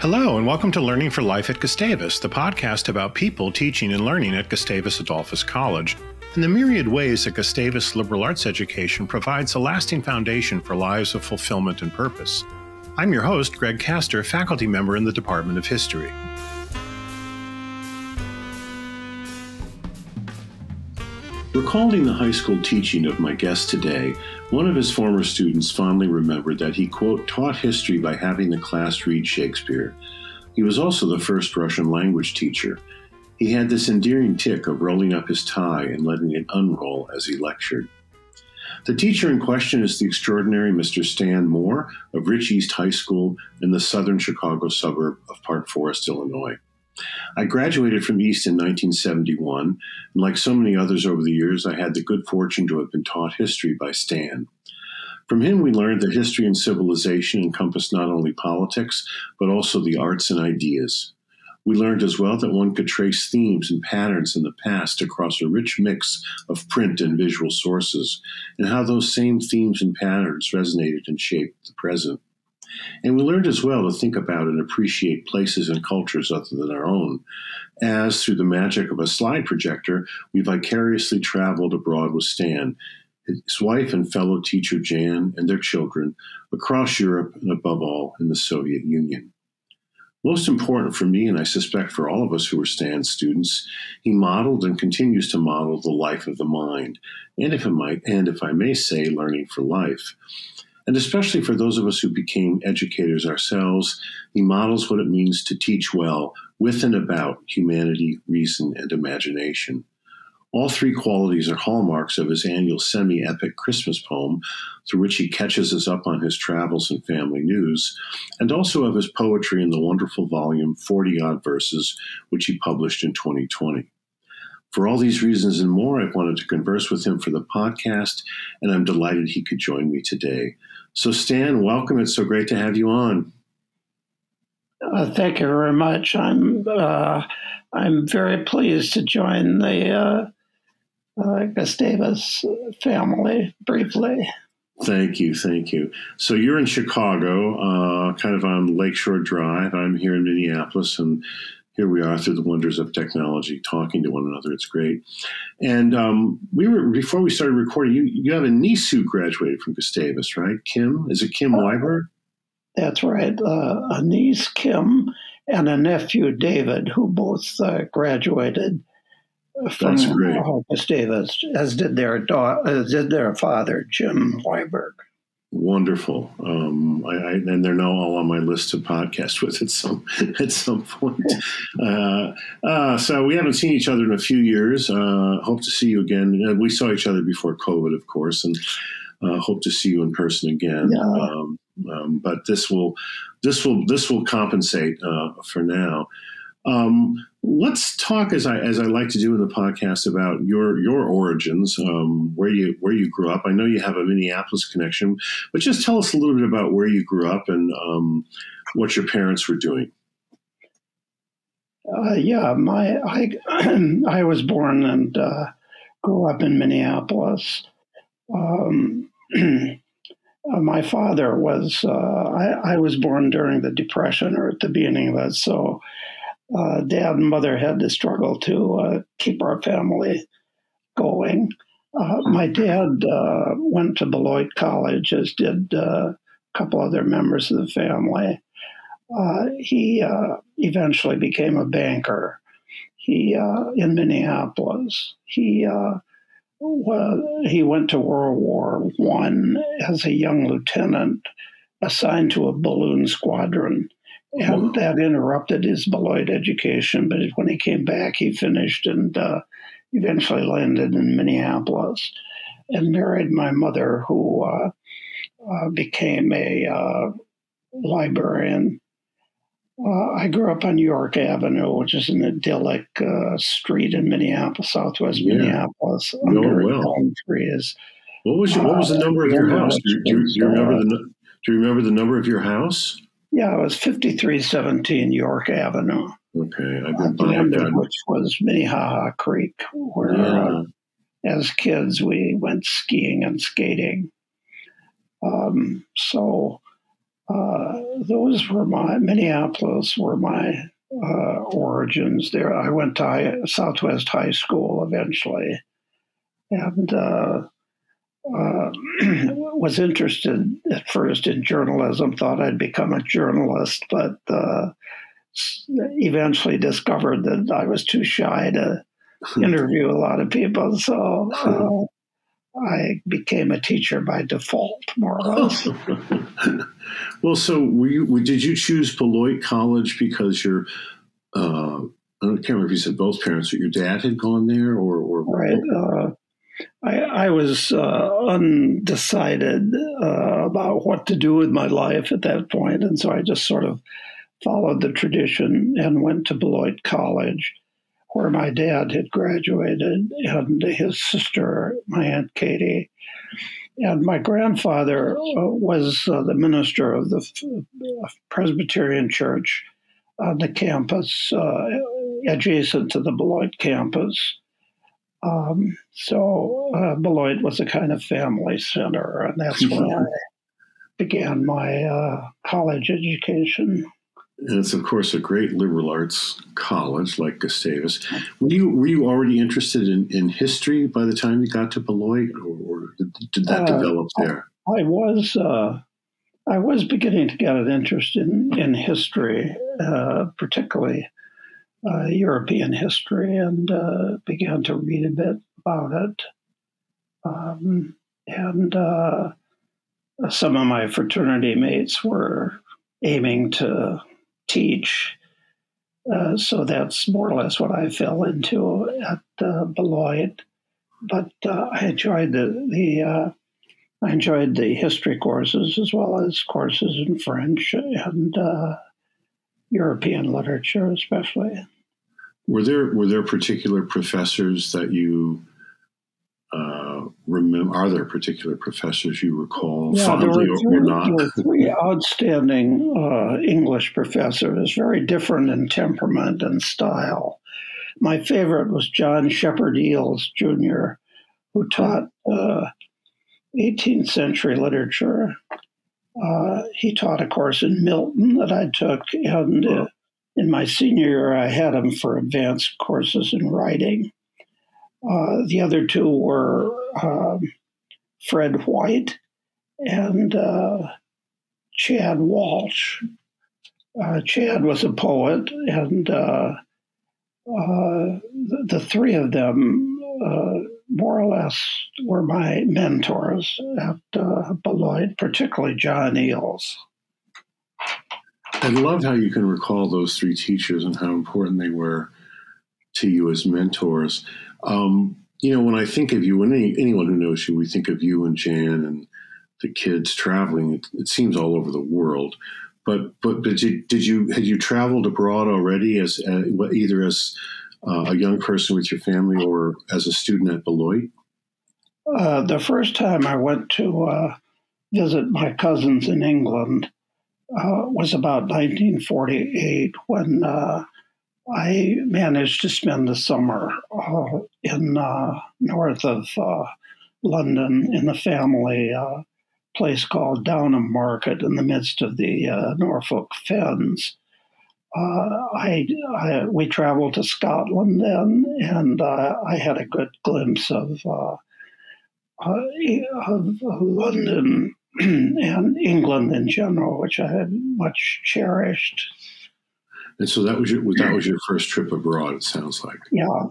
Hello, and welcome to Learning for Life at Gustavus, the podcast about people teaching and learning at Gustavus Adolphus College, and the myriad ways that Gustavus liberal arts education provides a lasting foundation for lives of fulfillment and purpose. I'm your host, Greg Kaster, faculty member in the Department of History. Recalling the high school teaching of my guest today, one of his former students fondly remembered that he, quote, taught history by having the class read Shakespeare. He was also the first Russian language teacher. He had this endearing tick of rolling up his tie and letting it unroll as he lectured. The teacher in question is the extraordinary Mr. Stan Moore of Rich East High School in the southern Chicago suburb of Park Forest, Illinois. I graduated from East in 1971, and like so many others over the years, I had the good fortune to have been taught history by Stan. From him, we learned that history and civilization encompass not only politics, but also the arts and ideas. We learned as well that one could trace themes and patterns in the past across a rich mix of print and visual sources, and how those same themes and patterns resonated and shaped the present. And we learned as well to think about and appreciate places and cultures other than our own, as through the magic of a slide projector, we vicariously traveled abroad with Stan, his wife and fellow teacher Jan, and their children across Europe and above all in the Soviet Union. Most important for me, and I suspect for all of us who were Stan's students, he modeled and continues to model the life of the mind, and if I might, and if I may say, learning for life. And especially for those of us who became educators ourselves, he models what it means to teach well with and about humanity, reason, and imagination. All three qualities are hallmarks of his annual semi epic Christmas poem, through which he catches us up on his travels and family news, and also of his poetry in the wonderful volume 40 Odd Verses, which he published in 2020. For all these reasons and more, I've wanted to converse with him for the podcast, and I'm delighted he could join me today. So, Stan, welcome. It's so great to have you on. Uh, thank you very much. I'm uh, I'm very pleased to join the uh, uh Gustavus family briefly. Thank you, thank you. So you're in Chicago, uh, kind of on Lakeshore Drive. I'm here in Minneapolis, and here we are through the wonders of technology talking to one another. It's great. And um, we were before we started recording. You you have a niece who graduated from Gustavus, right? Kim is it Kim uh, Weiberg? That's right. Uh, a niece Kim and a nephew David, who both uh, graduated from Gustavus, as did their daughter, as did their father Jim Weiberg. Wonderful, um, I, I, and they're now all on my list to podcast with at some at some point. Uh, uh, so we haven't seen each other in a few years. Uh, hope to see you again. Uh, we saw each other before COVID, of course, and uh, hope to see you in person again. Yeah. Um, um, but this will this will this will compensate uh, for now. Um, let's talk, as I as I like to do in the podcast, about your your origins, um, where you where you grew up. I know you have a Minneapolis connection, but just tell us a little bit about where you grew up and um, what your parents were doing. Uh, yeah, my I I was born and uh, grew up in Minneapolis. Um, uh, my father was uh, I, I was born during the Depression or at the beginning of it, so uh, dad and mother had to struggle to uh, keep our family going. Uh, my dad uh, went to Beloit College, as did uh, a couple other members of the family. Uh, he eventually became a banker. He in Minneapolis. He he went to World War One as a young lieutenant, assigned to a balloon squadron and that interrupted his Beloit education. But when he came back, he finished and uh, eventually landed in Minneapolis and married my mother, who uh, uh, became a uh, librarian. Uh, I grew up on York Avenue, which is an idyllic uh, street in Minneapolis, Southwest yeah. Minneapolis, under well. palm trees. What was your, what was the number of your house? Do, do, do, you remember the Do you remember the number of your house? Yeah, it was 5317 York Avenue. Okay, been by it. Which was Minnehaha Creek, where yeah. uh, as kids we went skiing and skating. Um, so uh, those were my Minneapolis were my uh, origins. There, I went to high, Southwest High School eventually, and uh, uh, was interested at first in journalism. Thought I'd become a journalist, but uh, eventually discovered that I was too shy to interview a lot of people. So uh, I became a teacher by default, more or less. well, so were you? Did you choose Beloit College because your uh, I can't remember if you said both parents, but your dad had gone there, or, or right. I, I, was uh, undecided uh, about what to do with my life at that point, and so I just sort of followed the tradition and went to Beloit College where my dad had graduated, and his sister, my Aunt Katie. And my grandfather uh, was uh, the minister of the Presbyterian Church on the campus, uh, adjacent to the Beloit campus. Um, so uh, Beloit was a kind of family center, and that's where I began my uh, college education and it's of course a great liberal arts college like Gustavus. Were you were you already interested in, in history by the time you got to Beloit, or, or did that uh, develop there? I was uh, I was beginning to get an interest in in history, uh, particularly uh, European history, and uh, began to read a bit about it. Um, and uh, some of my fraternity mates were aiming to teach. Uh, so that's more or less what I fell into at uh, Beloit. But uh, I enjoyed the, the I enjoyed the history courses as well as courses in French and European literature, especially. Were there were there particular professors that you uh, remember? Are there particular professors you recall yeah, fondly there three, or not? There were three outstanding uh, English professors, very different in temperament and style. My favorite was John Shepherd Eales Jr., who taught uh, 18th century literature. Uh, he taught a course in Milton that I took, and uh, in my senior year, I had him for advanced courses in writing. Uh, the other two were um, Fred White and uh, Chad Walsh. Uh, Chad was a poet, and uh, uh, the, the, three of them more or less were my mentors at Beloit, particularly John Eales. I love how you can recall those three teachers and how important they were to you as mentors. Um, you know, when I think of you, and any, anyone who knows you, we think of you and Jan and the kids traveling. It, it seems all over the world. But but did you, did you had you traveled abroad already as uh, either as uh, a young person with your family or as a student at Beloit? Uh, the first time I went to uh, visit my cousins in England uh, was about 1948 when uh, I managed to spend the summer uh, in north of London in a family place called Downham Market in the midst of the Norfolk Fens. Uh, I, I, we traveled to Scotland then, and I had a good glimpse of of London and England in general, which I had much cherished. And so that was your that was your first trip abroad. It sounds like. Yeah.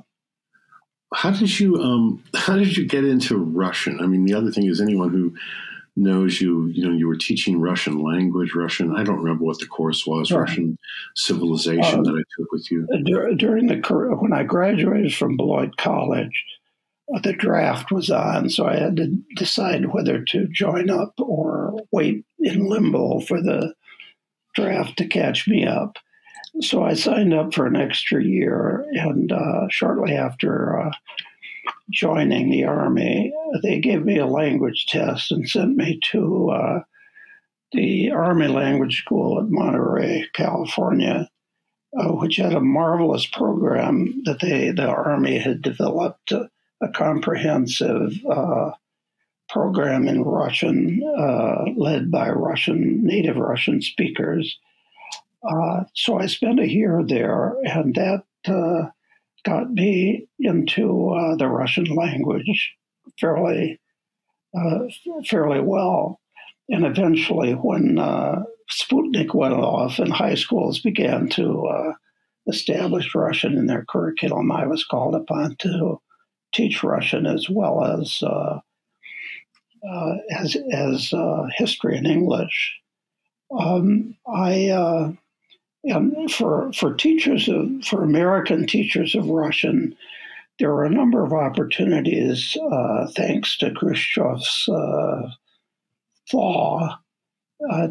How did you um How did you get into Russian? I mean, the other thing is anyone who knows you, you know, you were teaching Russian language, Russian. I don't remember what the course was, right. Russian civilization uh, that I took with you. During the when I graduated from Beloit College, uh, the draft was on, so I had to decide whether to join up or wait in limbo for the draft to catch me up. So I signed up for an extra year, and uh, shortly after uh, joining the Army, they gave me a language test and sent me to uh, the Army Language School at Monterey, California, uh, which had a marvelous program that they the Army had developed a comprehensive uh, program in Russian, uh, led by Russian native Russian speakers. Uh, so I spent a year there, and that uh, got me into uh, the Russian language fairly uh, fairly well. And eventually, when uh, Sputnik went off and high schools began to establish Russian in their curriculum, I was called upon to teach Russian as well as uh, uh, as as uh, history and English. Um, I uh, and for for teachers of for American teachers of Russian, there were a number of opportunities uh, thanks to Khrushchev's uh, thaw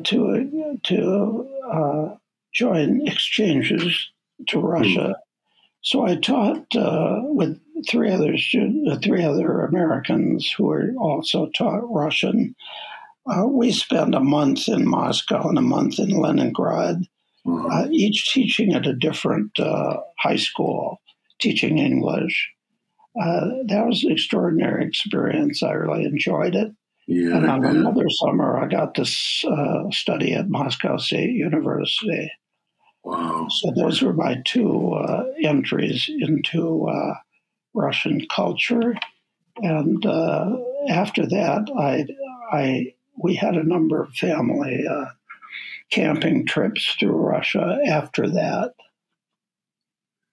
to to join exchanges to Russia. Mm. So I taught uh, with three other uh, three other Americans who were also taught Russian. Uh, we spent a month in Moscow and a month in Leningrad. Uh, each teaching at a different uh, high school, teaching English. Uh, that was an extraordinary experience. I really enjoyed it. Yeah, and on another summer, I got to study at Moscow State University. Wow. So those were my two uh, entries into uh, Russian culture. And uh, after that, I, I, we had a number of family uh, camping trips to Russia after that.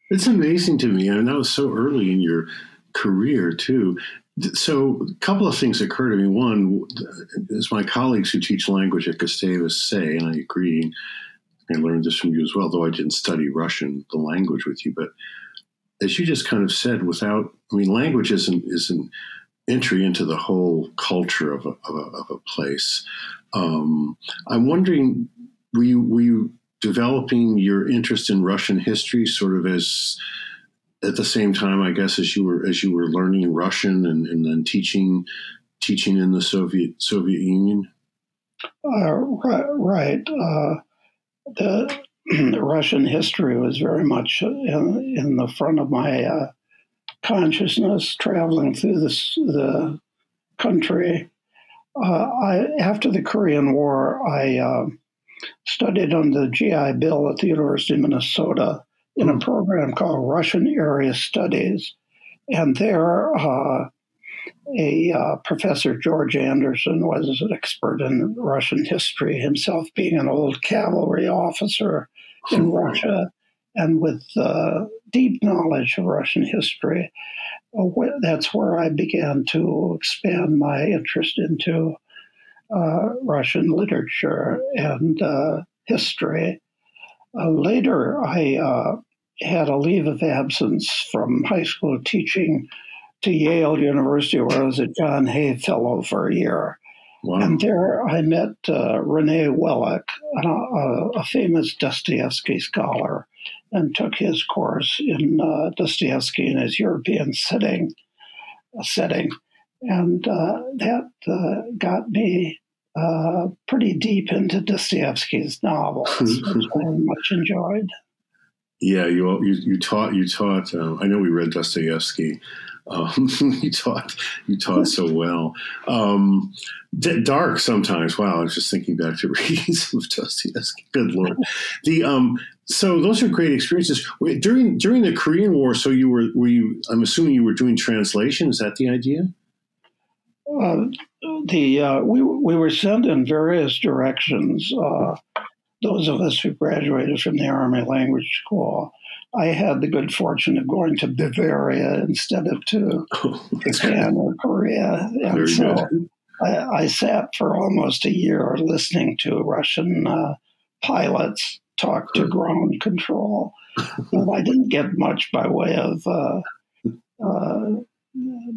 It's amazing to me. I mean, that was so early in your career, too. So, a couple of things occur to me. One, as my colleagues who teach language at Gustavus say, and I agree, I learned this from you as well, though I didn't study Russian, the language with you. But as you just kind of said, without, I mean, language isn't, isn't entry into the whole culture of a, of a, of a place. Um, I'm wondering, were you, were you developing your interest in Russian history sort of as, at the same time, I guess, as you were, as you were learning Russian and, and then teaching, teaching in the Soviet, Soviet Union? Uh, right. right. Uh, the, Russian history was very much in, in the front of my uh, consciousness, traveling through this, the country. Uh, I, after the Korean War, I uh, studied under the GI Bill at the University of Minnesota in a hmm. program called Russian Area Studies. And there, uh, a uh, professor George Anderson was an expert in Russian history, himself being an old cavalry officer in Russia, and with uh, deep knowledge of Russian history. Uh, that's where I began to expand my interest into Russian literature and uh, history. Uh, later, I had a leave of absence from high school teaching to Yale University, where I was a John Hay Fellow for a year. Wow. And there I met uh, Renee Wellek, a, a, famous Dostoevsky scholar, and took his course in uh, Dostoevsky in his European setting. setting. And uh, that uh, got me uh, pretty deep into Dostoevsky's novels, which I much enjoyed. Yeah, you you, you taught you taught. Uh, I know we read Dostoevsky um, you taught you taught so well. Um, d- dark sometimes. Wow, I was just thinking back to reading some of Dostoevsky. Good lord. The um, so those are great experiences during during the Korean War. So you were were you? I'm assuming you were doing translation. Is that the idea? Uh, the uh, we we were sent in various directions. Uh, those of us who graduated from the Army Language School I had the good fortune of going to Bavaria instead of to oh, Japan or Korea. And Very so I, I, sat for almost a year listening to Russian uh, pilots talk to ground control. but I didn't get much by way of uh, uh,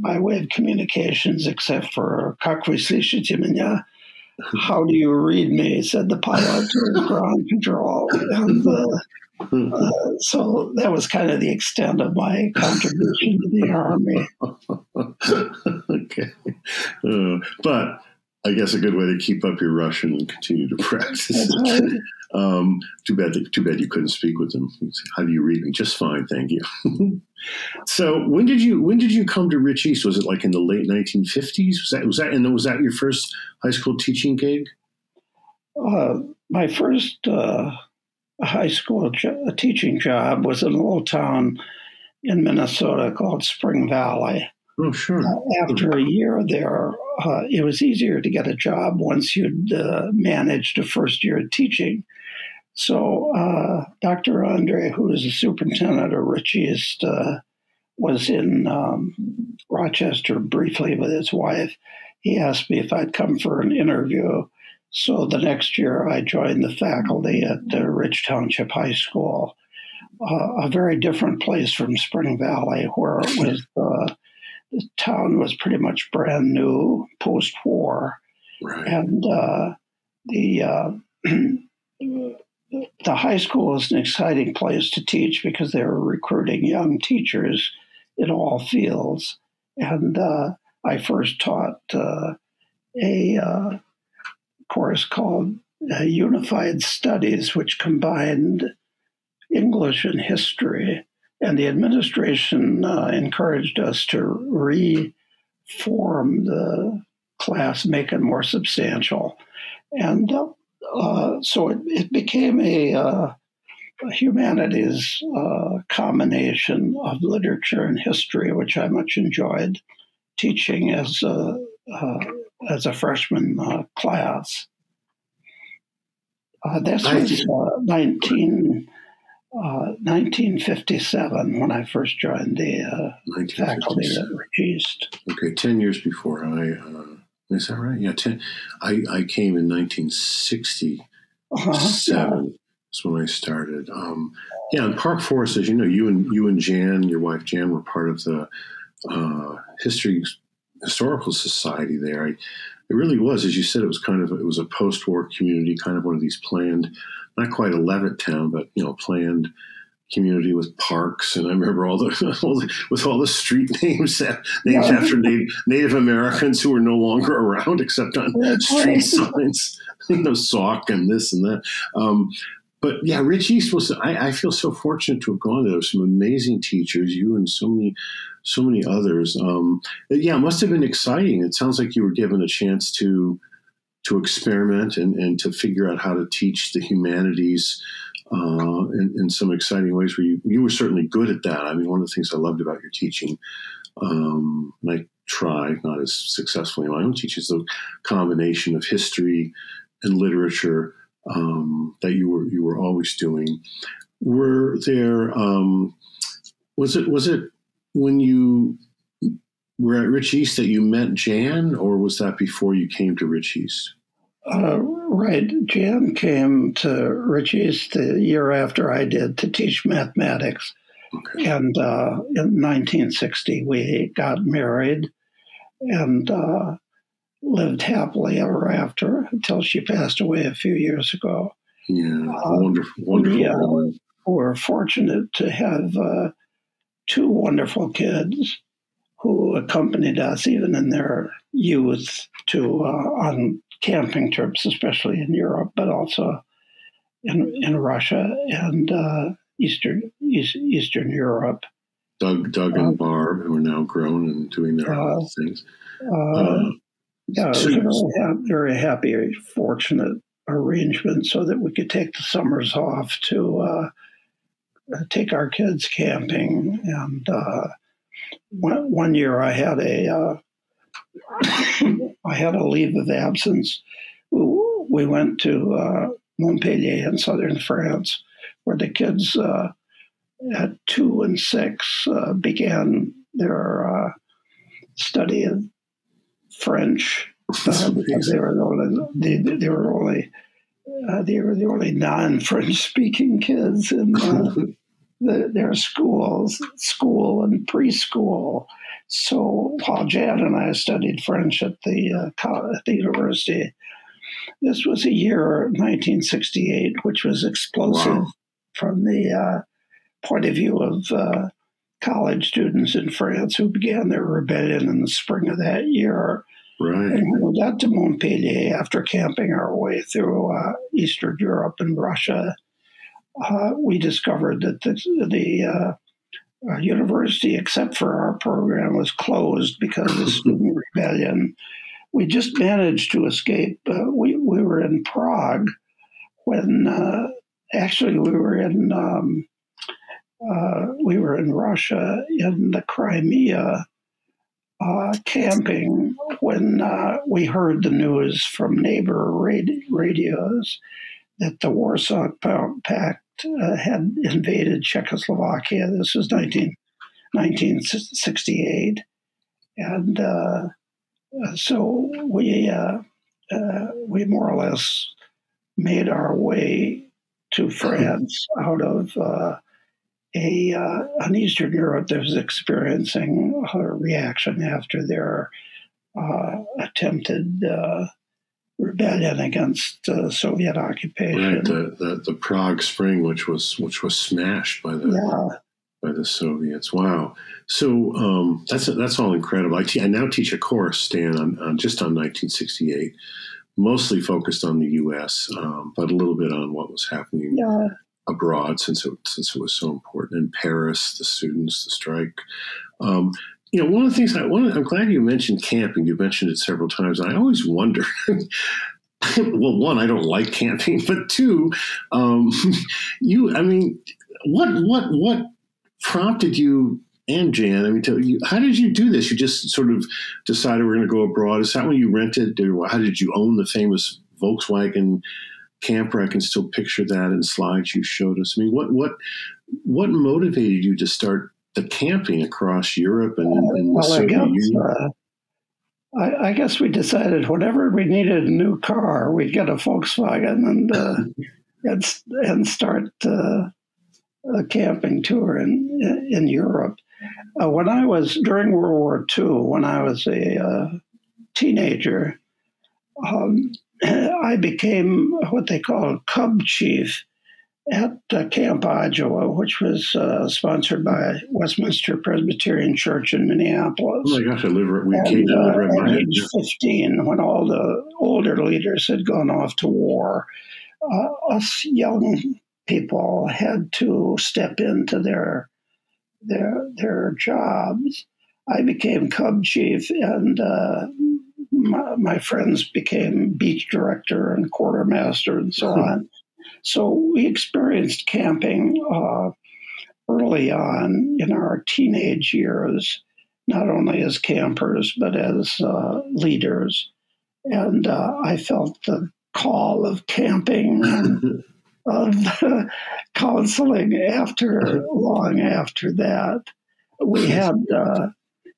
by way of communications except for "Как вы слышите меня?" How do you read me? said the pilot to ground control. And uh, uh, so that was kind of the extent of my contribution to the army. okay, uh, but I guess a good way to keep up your Russian and continue to practice. Right. Um, too bad. Too bad you couldn't speak with them. How do you read me? Just fine, thank you. So when did you when did you come to Rich East? Was it like in the late 1950s? Was that was that and was that your first high school teaching gig? Uh, my first uh, high school jo- teaching job was in a little town in Minnesota called Spring Valley. Oh, sure. Uh, after a year there, uh, it was easier to get a job once you'd uh, managed a first year of teaching. So uh, Dr. Andre, who is the superintendent of Rich East, uh, was in um, Rochester briefly with his wife. He asked me if I'd come for an interview. So the next year, I joined the faculty at the Rich Township High School, uh, a very different place from Spring Valley, where it was uh, the town was pretty much brand new post war, right. and uh, the uh, the high school is an exciting place to teach because they were recruiting young teachers in all fields. And uh, I first taught uh, a uh, course called uh, Unified Studies, which combined English and history. And the administration uh, encouraged us to reform the class, make it more substantial. And uh, so it, it, became a, uh, a humanities uh, combination of literature and history, which I much enjoyed teaching as a, uh, as a freshman uh, class. this was 19, 1957 when I first joined the faculty at East. Okay, 10 years before I is that right? Yeah, ten, I I came in 1967. Uh-huh. That's when I started. Um, yeah, in Park Forest, as you know, you and you and Jan, your wife Jan, were part of the uh, history historical society there. I, it really was, as you said, it was kind of it was a post-war community, kind of one of these planned, not quite a Levittown, but you know, planned community with parks, and I remember all the, all the with all the street names named yeah. after Native, Native, Americans who were no longer around except on street signs, you know, Sauk and this and that. Um, but yeah, Rich East was. I, I, feel so fortunate to have gone there. There some amazing teachers, you and so many, so many others. Um, yeah, it must have been exciting. It sounds like you were given a chance to to experiment and, and to figure out how to teach the humanities uh, in, in, some exciting ways where you, you were certainly good at that. I mean, one of the things I loved about your teaching, um, and I try, not as successfully in my own teaching, is the combination of history and literature um, that you were you were always doing. Were there um, was it was it when you were at Rich East that you met Jan, or was that before you came to Rich East? Uh, right. Jan came to Rich East the year after I did to teach mathematics. Okay. And uh, in 1960, we got married and uh, lived happily ever after until she passed away a few years ago. Yeah, uh, wonderful, wonderful. We, uh, we're fortunate to have uh, two wonderful kids who accompanied us even in their youth to on camping trips, especially in Europe, but also in in Russia and uh, Eastern East, Eastern Europe. Doug, Doug, and um, Barb, who are now grown and doing their uh, own things. Uh, uh yeah, so, it was a very, very happy, fortunate arrangement so that we could take the summers off to uh, take our kids camping. And uh, one, one year I had a I had a leave of absence. We went to uh, Montpellier in southern France, where the kids uh, at two and six uh, began their uh, study of French uh, because they were the only, they, they were only uh, they were the only non-French speaking kids in the, their schools, school and preschool. So Paul Jad and I studied French at the, uh, at the university, this was a year 1968, which was explosive wow. from the uh, point of view of uh, college students in France who began their rebellion in the spring of that year. Right. And we got to Montpellier after camping our way through uh, Eastern Europe and Russia, uh, we discovered that the, the uh, uh, university, except for our program, was closed because of the student rebellion. We just managed to escape. Uh, we, we were in Prague when uh, actually we were in um, uh, we were in Russia in the Crimea uh, camping when uh, we heard the news from neighbor radios that the Warsaw Pact uh, had invaded Czechoslovakia. This was 19, 1968. And uh, so we, uh, uh, we more or less made our way to France out of uh, a an Eastern Europe that was experiencing a reaction after their attempted rebellion against uh, Soviet occupation. Right, the, the, the Prague Spring, which was which was smashed by the yeah. by the Soviets. Wow. So um, that's that's all incredible. I, te- I now teach a course, Stan, on, on, just on 1968, mostly focused on the U.S., um, but a little bit on what was happening yeah abroad since it since it was so important in Paris, the students, the strike. Um, you know, one of the things I want I'm glad you mentioned camping. You mentioned it several times. I always wonder. well, one, I don't like camping, but two, um, you. I mean, what what what prompted you and Jan? I mean, to, you, how did you do this? You just sort of decided we're going to go abroad. Is that when you rented? Or how did you own the famous Volkswagen camper. I can still picture that in slides you showed us. I mean, what what what motivated you to start the camping across Europe and, the Soviet I guess, Union? Uh, I, I, guess we decided whenever we needed a new car, we'd get a Volkswagen and uh, and, and start uh, a camping tour in in Europe. Uh, when I was during World War II, when I was a uh, teenager, um, I became what they call Cub Chief at uh, Camp Ajawah, which was uh, sponsored by Westminster Presbyterian Church in Minneapolis. Oh my gosh, I live. We and, came to live right uh, at age fifteen, when all the older leaders had gone off to war, uh, us young people had to step into their their their jobs. I became Cub Chief, and uh, my, my, friends became beach director and quartermaster and so on. So we experienced camping uh, early on in our teenage years, not only as campers, but as uh, leaders. And uh, I felt the call of camping and of counseling after long after that. We had uh,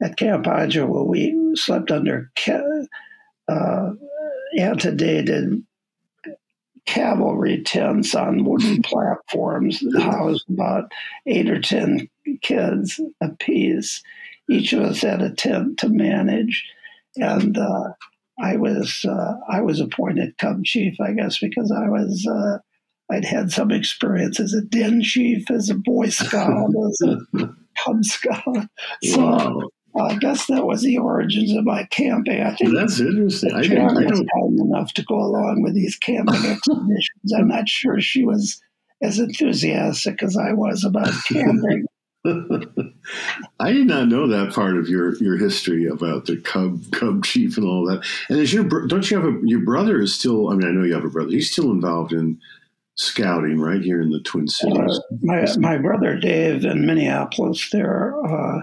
at Camp Ajawah, we slept under ca- uh, antedated cavalry tents on wooden platforms that housed about eight or ten kids apiece. Each of us had a tent to manage, and uh, I was uh, I was appointed cub chief, I guess, because I was uh, I'd had some experience as a den chief, as a boy scout, as a cub scout. So wow. I guess that was the origins of my camping. I think that's interesting. I, Jan was kind enough to go along with these camping expeditions. I'm not sure she was as enthusiastic as I was about camping. I did not know that part of your, your history about the cub cub chief and all that. And is your don't you have a your brother is still? I mean, I know you have a brother. He's still involved in scouting right here in the Twin Cities. Uh, my my brother Dave in Minneapolis. There, uh,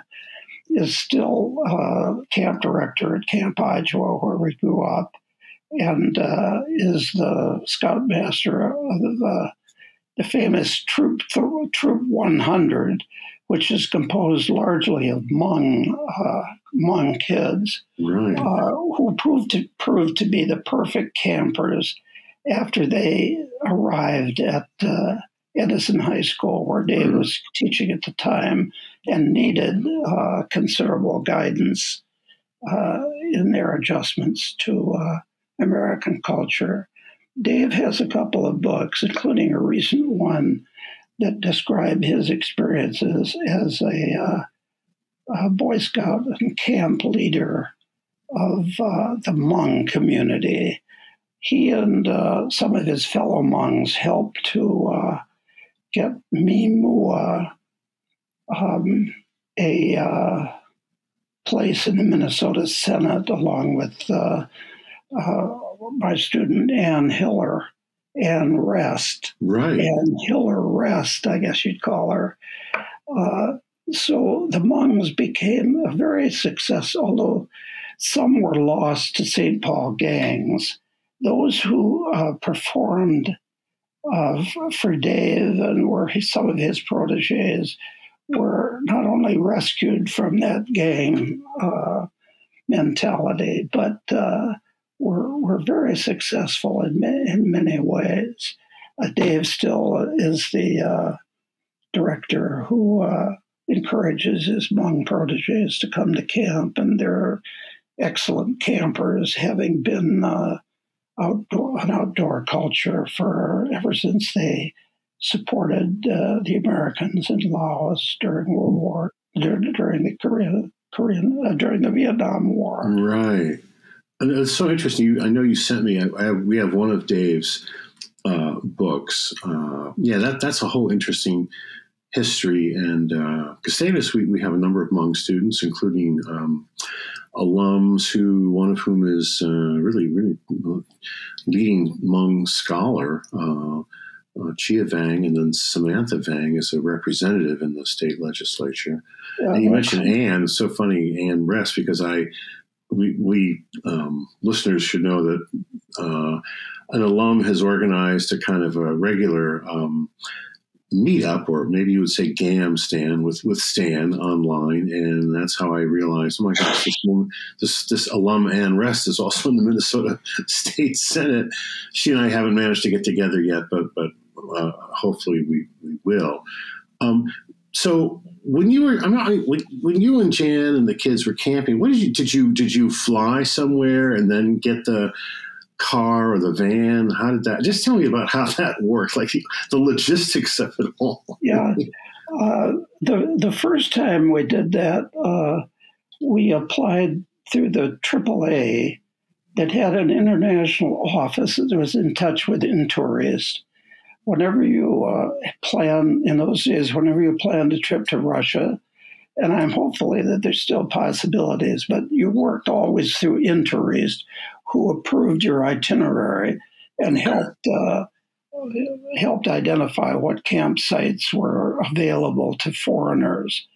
is still uh, camp director at Camp Ajawah, where we grew up, and uh, is the scoutmaster of the, the famous Troop Troop 100, which is composed largely of Hmong uh, Hmong kids right. uh, who proved to proved to be the perfect campers after they arrived at uh, Edison High School, where Dave mm-hmm. was teaching at the time, and needed uh, considerable guidance uh, in their adjustments to uh, American culture. Dave has a couple of books, including a recent one that describe his experiences as a, uh, a Boy Scout and camp leader of uh, the Hmong community. He and uh, some of his fellow Hmongs helped to get Mee Moua um, a uh, place in the Minnesota Senate along with uh, uh, my student Ann Hiller, and Rest. Right. Ann Hiller Rest, I guess you'd call her. Uh, so the Hmongs became a very successful, although some were lost to St. Paul gangs. Those who uh, performed uh, for Dave and were some of his proteges were not only rescued from that gang uh, mentality, but uh, were, were very successful in, in many ways. Uh, Dave still is the uh, director who uh, encourages his Hmong proteges to come to camp, and they're excellent campers, having been outdoor, an outdoor culture for ever since they supported uh, the Americans in Laos during World War during, during the Korean Korean uh, during the Vietnam War. Right, and it's so interesting. I know you sent me. I, I have, we have one of Dave's uh, books. Uh, yeah, that that's a whole interesting history. And uh, Gustavus, we, we have a number of Hmong students, including um, alums who, one of whom is uh, really, really leading Hmong scholar, uh, uh, Chia Vang, and then Samantha Vang is a representative in the state legislature. Yeah, and you mentioned Ann. It's so funny, Ann Rest, because I, we, we um, listeners should know that uh, an alum has organized a kind of a regular um, meetup, or maybe you would say GAM Stan with with Stan online, and that's how I realized, oh my gosh, this this, this alum Ann Rest is also in the Minnesota State Senate. She and I haven't managed to get together yet, but but uh, hopefully we we will. Um, so when you were, I'm not when, when you and Jan and the kids were camping. What did you did you did you fly somewhere and then get the car or the van? How did that? Just tell me about how that worked, like the logistics of it all. yeah, uh, the the first time we did that, uh, we applied through the AAA that had an international office that was in touch with Intourist. Whenever you uh, plan in those days, whenever you planned a trip to Russia, and I'm hopefully that there's still possibilities, but you worked always through Intourist, who approved your itinerary and helped uh, helped identify what campsites were available to foreigners.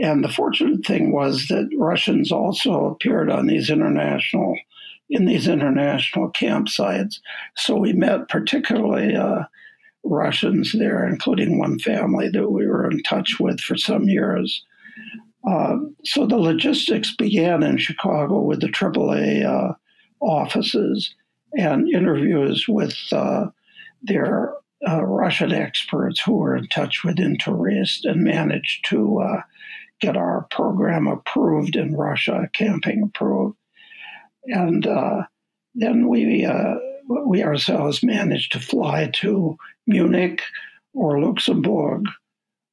And the fortunate thing was that Russians also appeared on these international in these international campsites. So we met particularly uh, Russians there, including one family that we were in touch with for some years. Uh, so the logistics began in Chicago with the AAA offices and interviews with uh, their uh, Russian experts who were in touch with Intourist and managed to uh, get our program approved in Russia, camping approved. And uh, then we, uh, we ourselves managed to fly to Munich or Luxembourg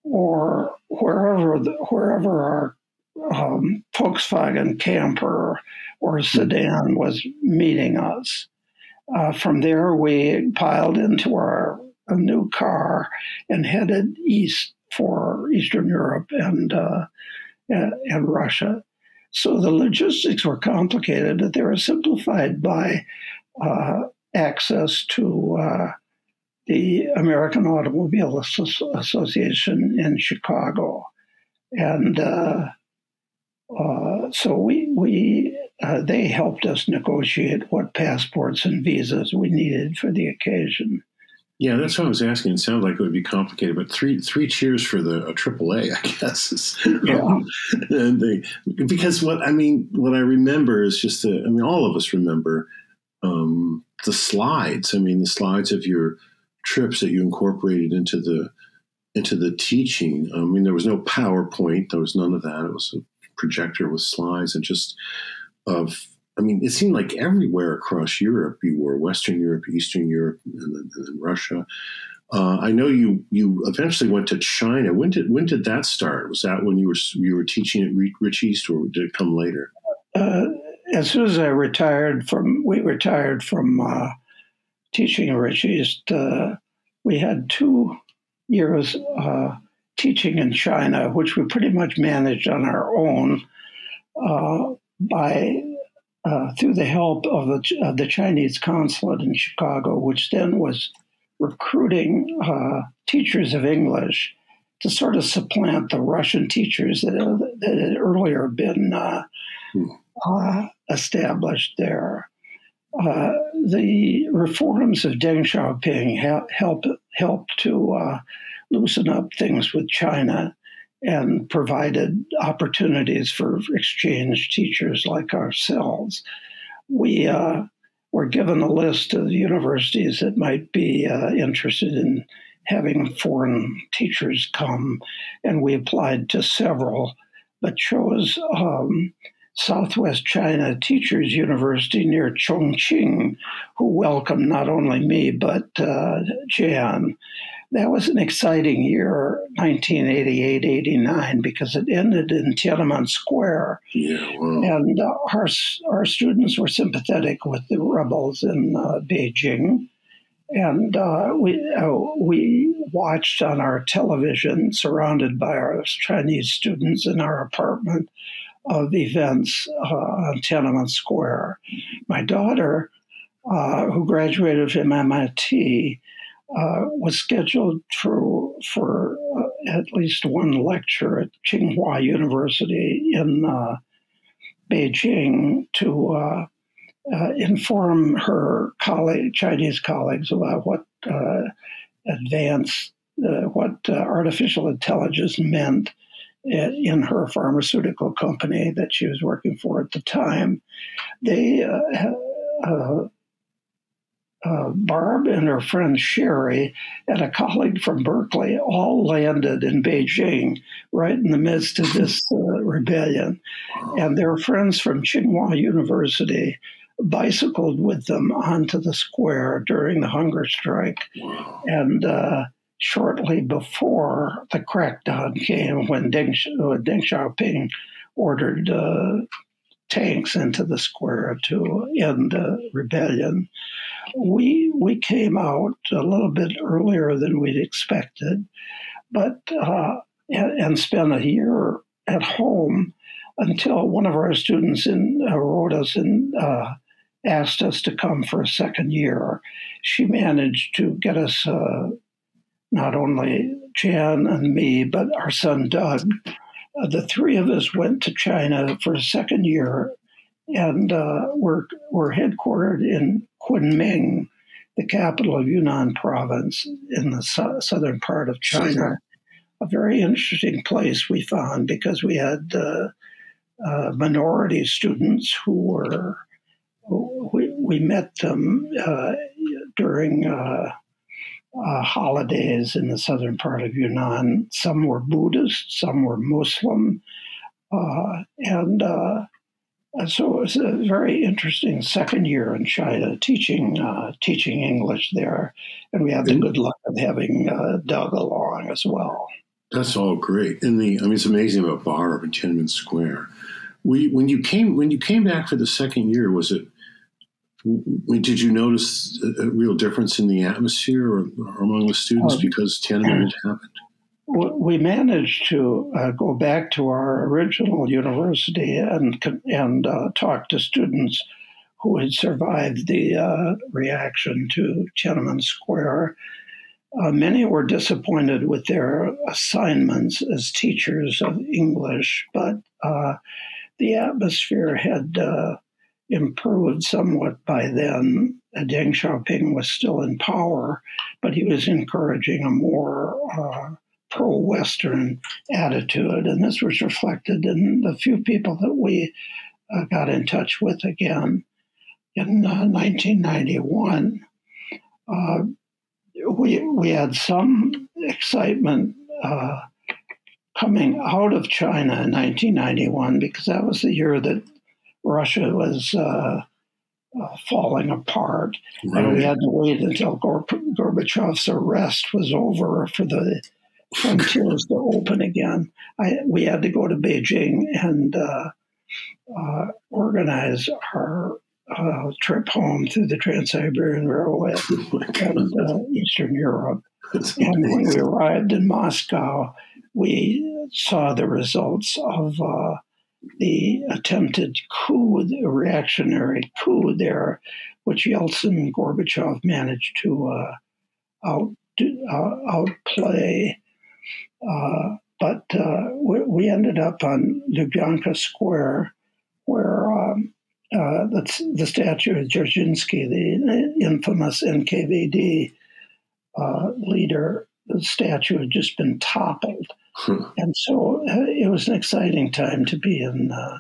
or wherever, the, wherever our um, Volkswagen camper or sedan was meeting us. Uh, from there, we piled into our new car and headed east for Eastern Europe and, uh, and Russia. So the logistics were complicated, but they were simplified by uh, access to uh, the American Automobile Association in Chicago. And uh, uh, so we, we uh, they helped us negotiate what passports and visas we needed for the occasion. Yeah, that's what I was asking. It sounded like it would be complicated, but three three cheers for the AAA, I guess. Is, yeah. They, because what I mean, what I remember is just the. I mean, all of us remember um, the slides. I mean, the slides of your trips that you incorporated into the into the teaching. I mean, there was no PowerPoint. There was none of that. It was projector with slides and just of I mean, it seemed like everywhere across Europe you were Western Europe, Eastern Europe, and then, and then Russia. Uh, I know you you eventually went to China. When did when did that start? Was that when you were you were teaching at Rich East, or did it come later? Uh, as soon as I retired from, we retired from uh, teaching at Rich East. Uh, we had two years uh, teaching in China, which we pretty much managed on our own uh, by uh, through the help of the, of the, Chinese consulate in Chicago, which then was recruiting uh, teachers of English to sort of supplant the Russian teachers that, that had earlier been uh, hmm. Uh, established there. Uh, the reforms of Deng Xiaoping helped helped to loosen up things with China and provided opportunities for exchange teachers like ourselves. We uh, were given a list of universities that might be uh, interested in having foreign teachers come, and we applied to several, but chose um, Southwest China Teachers University near Chongqing, who welcomed not only me but uh, Jan that was an exciting year, 1988 89, because it ended in Tiananmen Square. Yeah, wow. And uh, our, our students were sympathetic with the rebels in uh, Beijing. And uh, we, uh, we watched on our television, surrounded by our Chinese students in our apartment, of events uh, on Tiananmen Square. My daughter, uh, who graduated from MIT, uh, was scheduled for for uh, at least one lecture at Tsinghua University in uh, Beijing to uh, uh, inform her colleague, Chinese colleagues about what uh, advanced, what artificial intelligence meant in her pharmaceutical company that she was working for at the time. They uh, Barb and her friend Sherry and a colleague from Berkeley all landed in Beijing right in the midst of this uh, rebellion. And their friends from Tsinghua University bicycled with them onto the square during the hunger strike. And uh, shortly before the crackdown came, when Deng, Deng Xiaoping ordered uh, tanks into the square to end the rebellion. We we came out a little bit earlier than we'd expected, but uh, and, and spent a year at home until one of our students in uh, wrote us and uh, asked us to come for a second year. She managed to get us uh, not only Jan and me, but our son Doug uh, the three of us went to China for a second year, and uh, we're, we're headquartered in Kunming, the capital of Yunnan province in the su- southern part of China. A very interesting place we found because we had uh, uh, minority students who were, we, we met them uh, during uh, uh, holidays in the southern part of Yunnan. Some were Buddhist, some were Muslim, uh, and uh, so it was a very interesting second year in China teaching uh, teaching English there, and we had the good luck of having uh, Doug along as well. That's all great, and the I mean it's amazing about Barb and Tiananmen Square. We, when you came when you came back for the second year, was it did you notice a, real difference in the atmosphere or, or among the students uh, because Tiananmen had happened? We managed to uh, go back to our original university and and uh, talk to students who had survived the uh, reaction to Tiananmen Square. Uh, many were disappointed with their assignments as teachers of English, but uh, the atmosphere had improved somewhat by then. Deng Xiaoping was still in power, but he was encouraging a more uh, pro Western attitude. And this was reflected in the few people that we uh, got in touch with again in uh, 1991. Uh, we, we had some excitement uh, coming out of China in 1991 because that was the year that Russia was uh, uh, falling apart. Right. And we had to wait until Gor- Gorbachev's arrest was over for the frontiers to open again. I, we had to go to Beijing and uh, uh organize our uh, trip home through the Trans Siberian Railway oh and uh, Eastern Europe. and when we arrived in Moscow, we saw the results of uh, the attempted coup, the reactionary coup there, which Yeltsin and Gorbachev managed to uh, out, uh, outplay. Uh, but uh, we, we, ended up on Lubyanka Square, where um, uh, that's the statue of Dzerzhinsky, the infamous NKVD uh, leader. The statue had just been toppled. Hmm. And so uh, it was an exciting time to be in uh,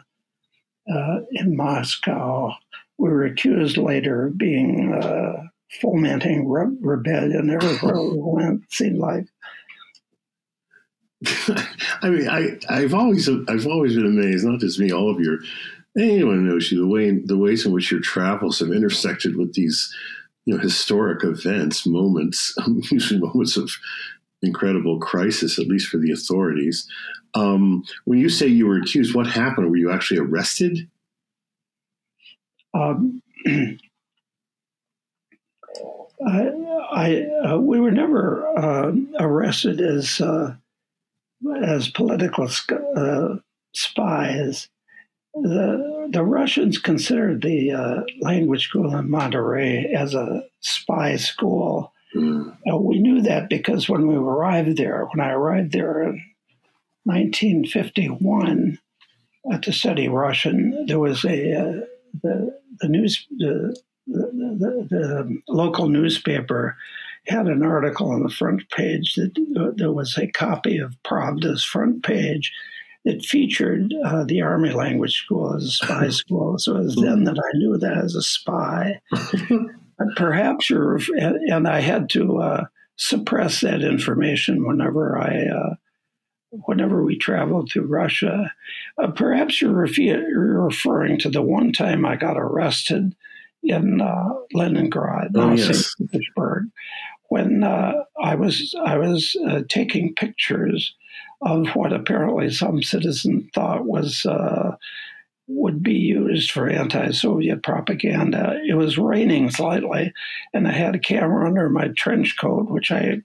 uh, in Moscow. We were accused later of being uh, fomenting re- rebellion everywhere we went. It seemed like. I mean, I I've always I've always been amazed. Not just me, all of your anyone knows you the way the ways in which your travels have intersected with these you know historic events, moments, usually moments of incredible crisis, at least for the authorities. Um, when you say you were accused, what happened? Were you actually arrested? Um, I, I uh, we were never uh, arrested as uh, as political uh, spies. The the Russians considered the uh, language school in Monterey as a spy school, Mm. Uh, we knew that because when we arrived there, when I arrived there in 1951 uh, to study Russian, there was a uh, the the news the, the, the, the, local newspaper had an article on the front page that uh, there was a copy of Pravda's front page that featured uh, the Army Language School as a spy school. So it was then that I knew that as a spy. perhaps you're, and I had to uh, suppress that information whenever I, uh, whenever we traveled to Russia. Uh, perhaps you're, referring to the one time I got arrested in uh, Leningrad, oh, yes. St. Petersburg, when uh, I was I was uh, taking pictures of what apparently some citizen thought was would be used for anti Soviet propaganda. It was raining slightly, and I had a camera under my trench coat, which I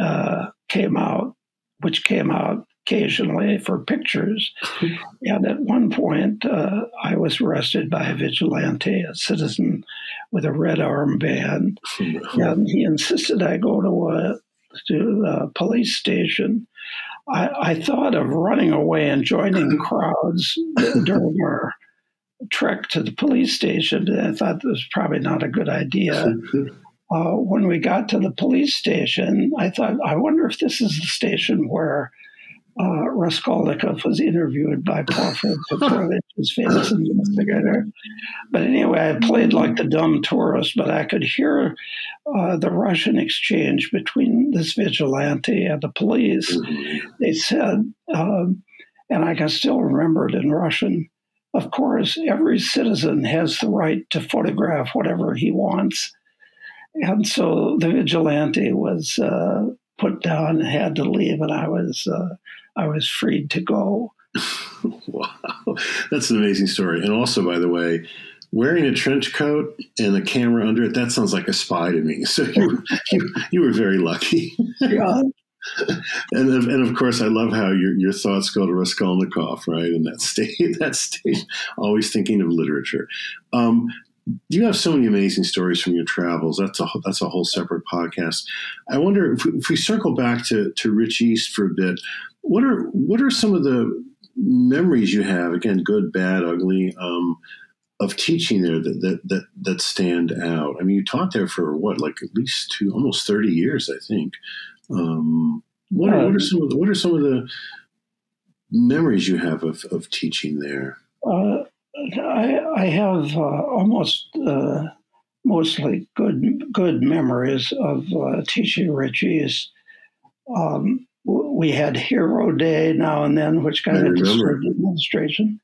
uh, came out, which came out occasionally for pictures. and at one point, uh, I was arrested by a vigilante, a citizen with a red armband, and he insisted I go to a, to a police station I, I thought of running away and joining crowds during our trek to the police station. I thought this was probably not a good idea. Uh, when we got to the police station, I thought, I wonder if this is the station where uh, Raskolnikov was interviewed by Porfiry Petrovich, his famous investigator. But anyway, I played like the dumb tourist, but I could hear uh, the Russian exchange between this vigilante and the police. They said, um, and I can still remember it in Russian. Of course, every citizen has the right to photograph whatever he wants. And so the vigilante was uh, put down and had to leave, and I was uh, I was freed to go. wow, that's an amazing story. And also, by the way, wearing a trench coat and a camera under it, that sounds like a spy to me. So you, you, you were very lucky. Yeah. and, of, and of course, I love how your, your thoughts go to Raskolnikov, right? In that state, that state, always thinking of literature. Um, you have so many amazing stories from your travels. That's a that's a whole separate podcast. I wonder if we, if we circle back to to Rich East for a bit. What are what are some of the memories you have? Again, good, bad, ugly, um, of teaching there that, that that that stand out. I mean, you taught there for what, like at least two, almost thirty years, I think. Um, what, what are some of the, what are some of the memories you have of, of teaching there? Uh, I, I, have uh, almost uh, mostly good good memories of uh, teaching Rich East. Um, we had Hero Day now and then, which kind of disturbed the administration.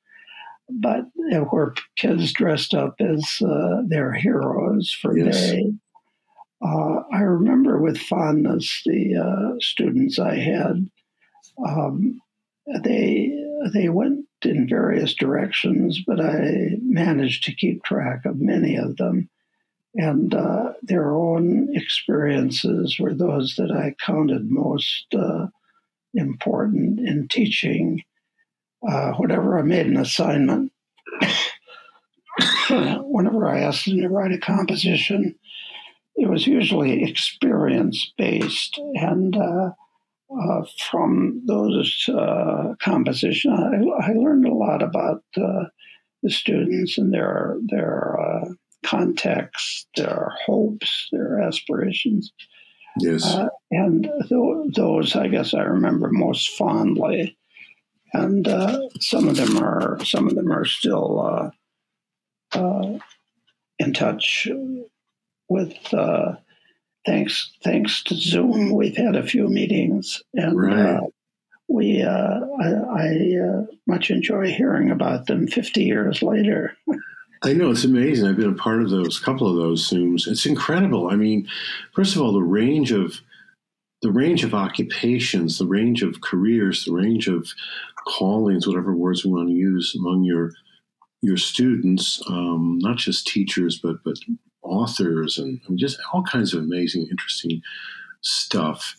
But where kids dressed up as uh, their heroes for yes. day. Uh, I remember with fondness the uh, students I had. Um, they they went in various directions, but I managed to keep track of many of them. And uh, their own experiences were those that I counted most uh, important in teaching. Uh, whenever I made an assignment, whenever I asked them to write a composition, it was usually experience based. And uh, from those uh, compositions, I, I, learned a lot about uh, the students and their, their uh, context, their hopes, their aspirations. Yes. Uh, and th- those, I guess, I remember most fondly. And uh, some of them are some of them are still uh, uh in touch with. Uh, thanks thanks to Zoom, we've had a few meetings, and uh, right. we I, I much enjoy hearing about them fifty years later. I know it's amazing. I've been a part of those couple of those Zooms. It's incredible. I mean, first of all, the range of the range of occupations, the range of careers, the range of callings, whatever words we want to use among your your students, um, not just teachers, but but authors and I mean, just all kinds of amazing, interesting stuff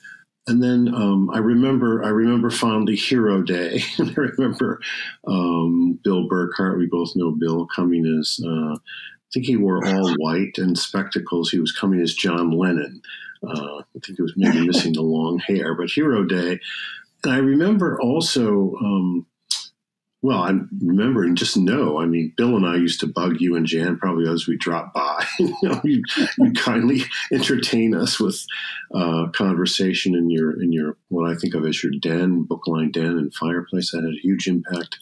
and then um, I remember I remember fondly Hero Day, and I remember um, Bill Burkhart. We both know Bill coming as uh, I think he wore all white and spectacles. He was coming as John Lennon. Uh, I think he was maybe missing the long hair, but Hero Day. And I remember also um, well, I remember and just know. I mean, Bill and I used to bug you and Jan probably as we dropped by. you know, you kindly entertain us with uh, conversation in your in your what I think of as your den, bookline den, and fireplace. That had a huge impact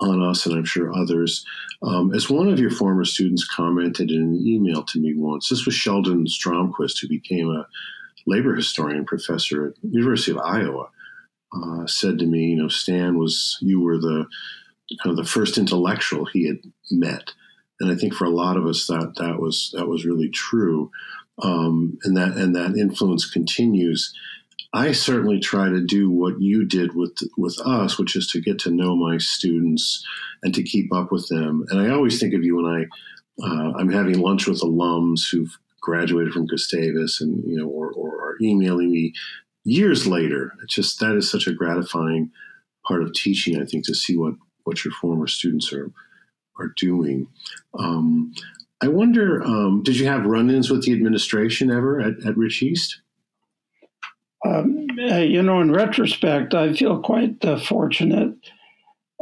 on us, and I'm sure others. Um, as one of your former students commented in an email to me once, this was Shelton Stromquist, who became a labor historian professor at University of Iowa uh, said to me, you know, Stan was you were the kind of the first intellectual he had met, and I think for a lot of us that that was that was really true, um, and that and that influence continues. I certainly try to do what you did with with us, which is to get to know my students and to keep up with them. And I always think of you when I uh, I'm having lunch with alums who've graduated from Gustavus, and you know, or, or are emailing me years later. It's just that is such a gratifying part of teaching, I think, to see what what your former students are are doing. Um, I wonder, um, did you have run-ins with the administration ever at, at Rich East? Um, uh, you know, in retrospect, I feel quite uh, fortunate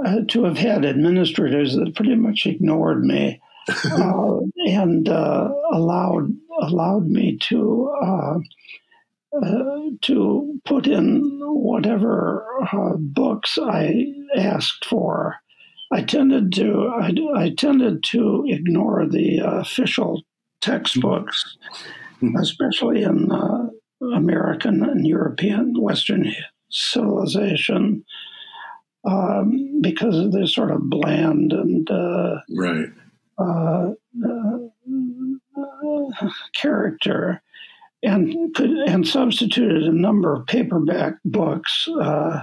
uh, to have had administrators that pretty much ignored me uh, and uh, allowed allowed me to uh, uh, to put in whatever uh, books I asked for. I tended to I, I tended to ignore the uh, official textbooks, mm-hmm. especially in uh, American and European Western civilization, um, because they're sort of bland and uh, right character and could, and substituted a number of paperback books uh,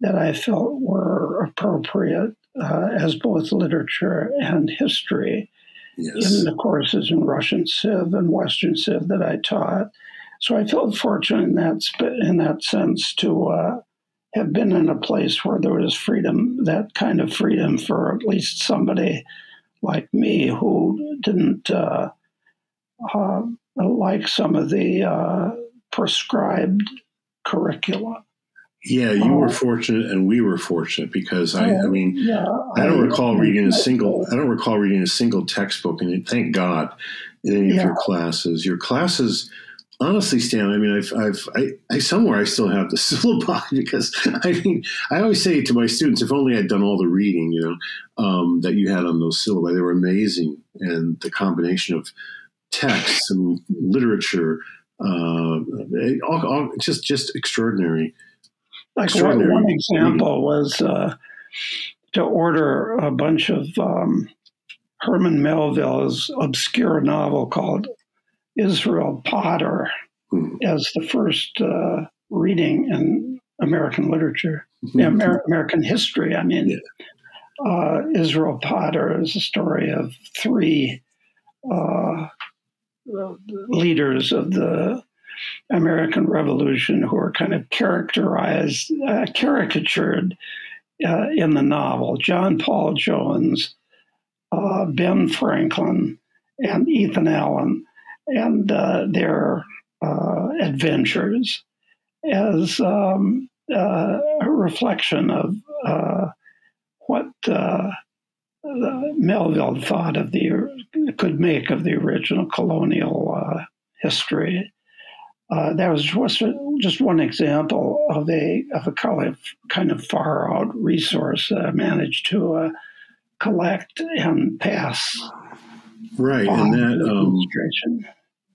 that I felt were appropriate uh, as both literature and history yes. in the courses in Russian Civ and Western Civ that I taught. So I felt fortunate in that in that sense to uh, have been in a place where there was freedom, that kind of freedom for at least somebody like me who didn't uh, like some of the uh, prescribed curricula. Yeah, you were uh, fortunate, and we were fortunate because I, I mean, yeah, I don't I, recall reading a single. I don't recall reading a single textbook, and thank God, in any yeah. of your classes. Your classes, honestly, Stan. I mean, I've, I've, I, I, somewhere I still have the syllabi because I mean, I always say to my students, if only I'd done all the reading, you know, um, that you had on those syllabi, they were amazing, and the combination of texts and literature, uh, all, all, just just extraordinary. Like extraordinary. one example was uh, to order a bunch of um, Herman Melville's obscure novel called Israel Potter hmm. as the first uh, reading in American literature, mm-hmm. Amer- American history. I mean, yeah. uh, Israel Potter is a story of three uh, leaders of the American Revolution who are kind of characterized, uh, caricatured uh, in the novel. John Paul Jones, uh, Ben Franklin, and Ethan Allen, and uh, their uh, adventures as um, uh, a reflection of what Melville thought of the could make of the original colonial uh, history. Uh, that was just, just one example of a of a kind of, kind of far out resource that I managed to uh, collect and pass. Right, and that um,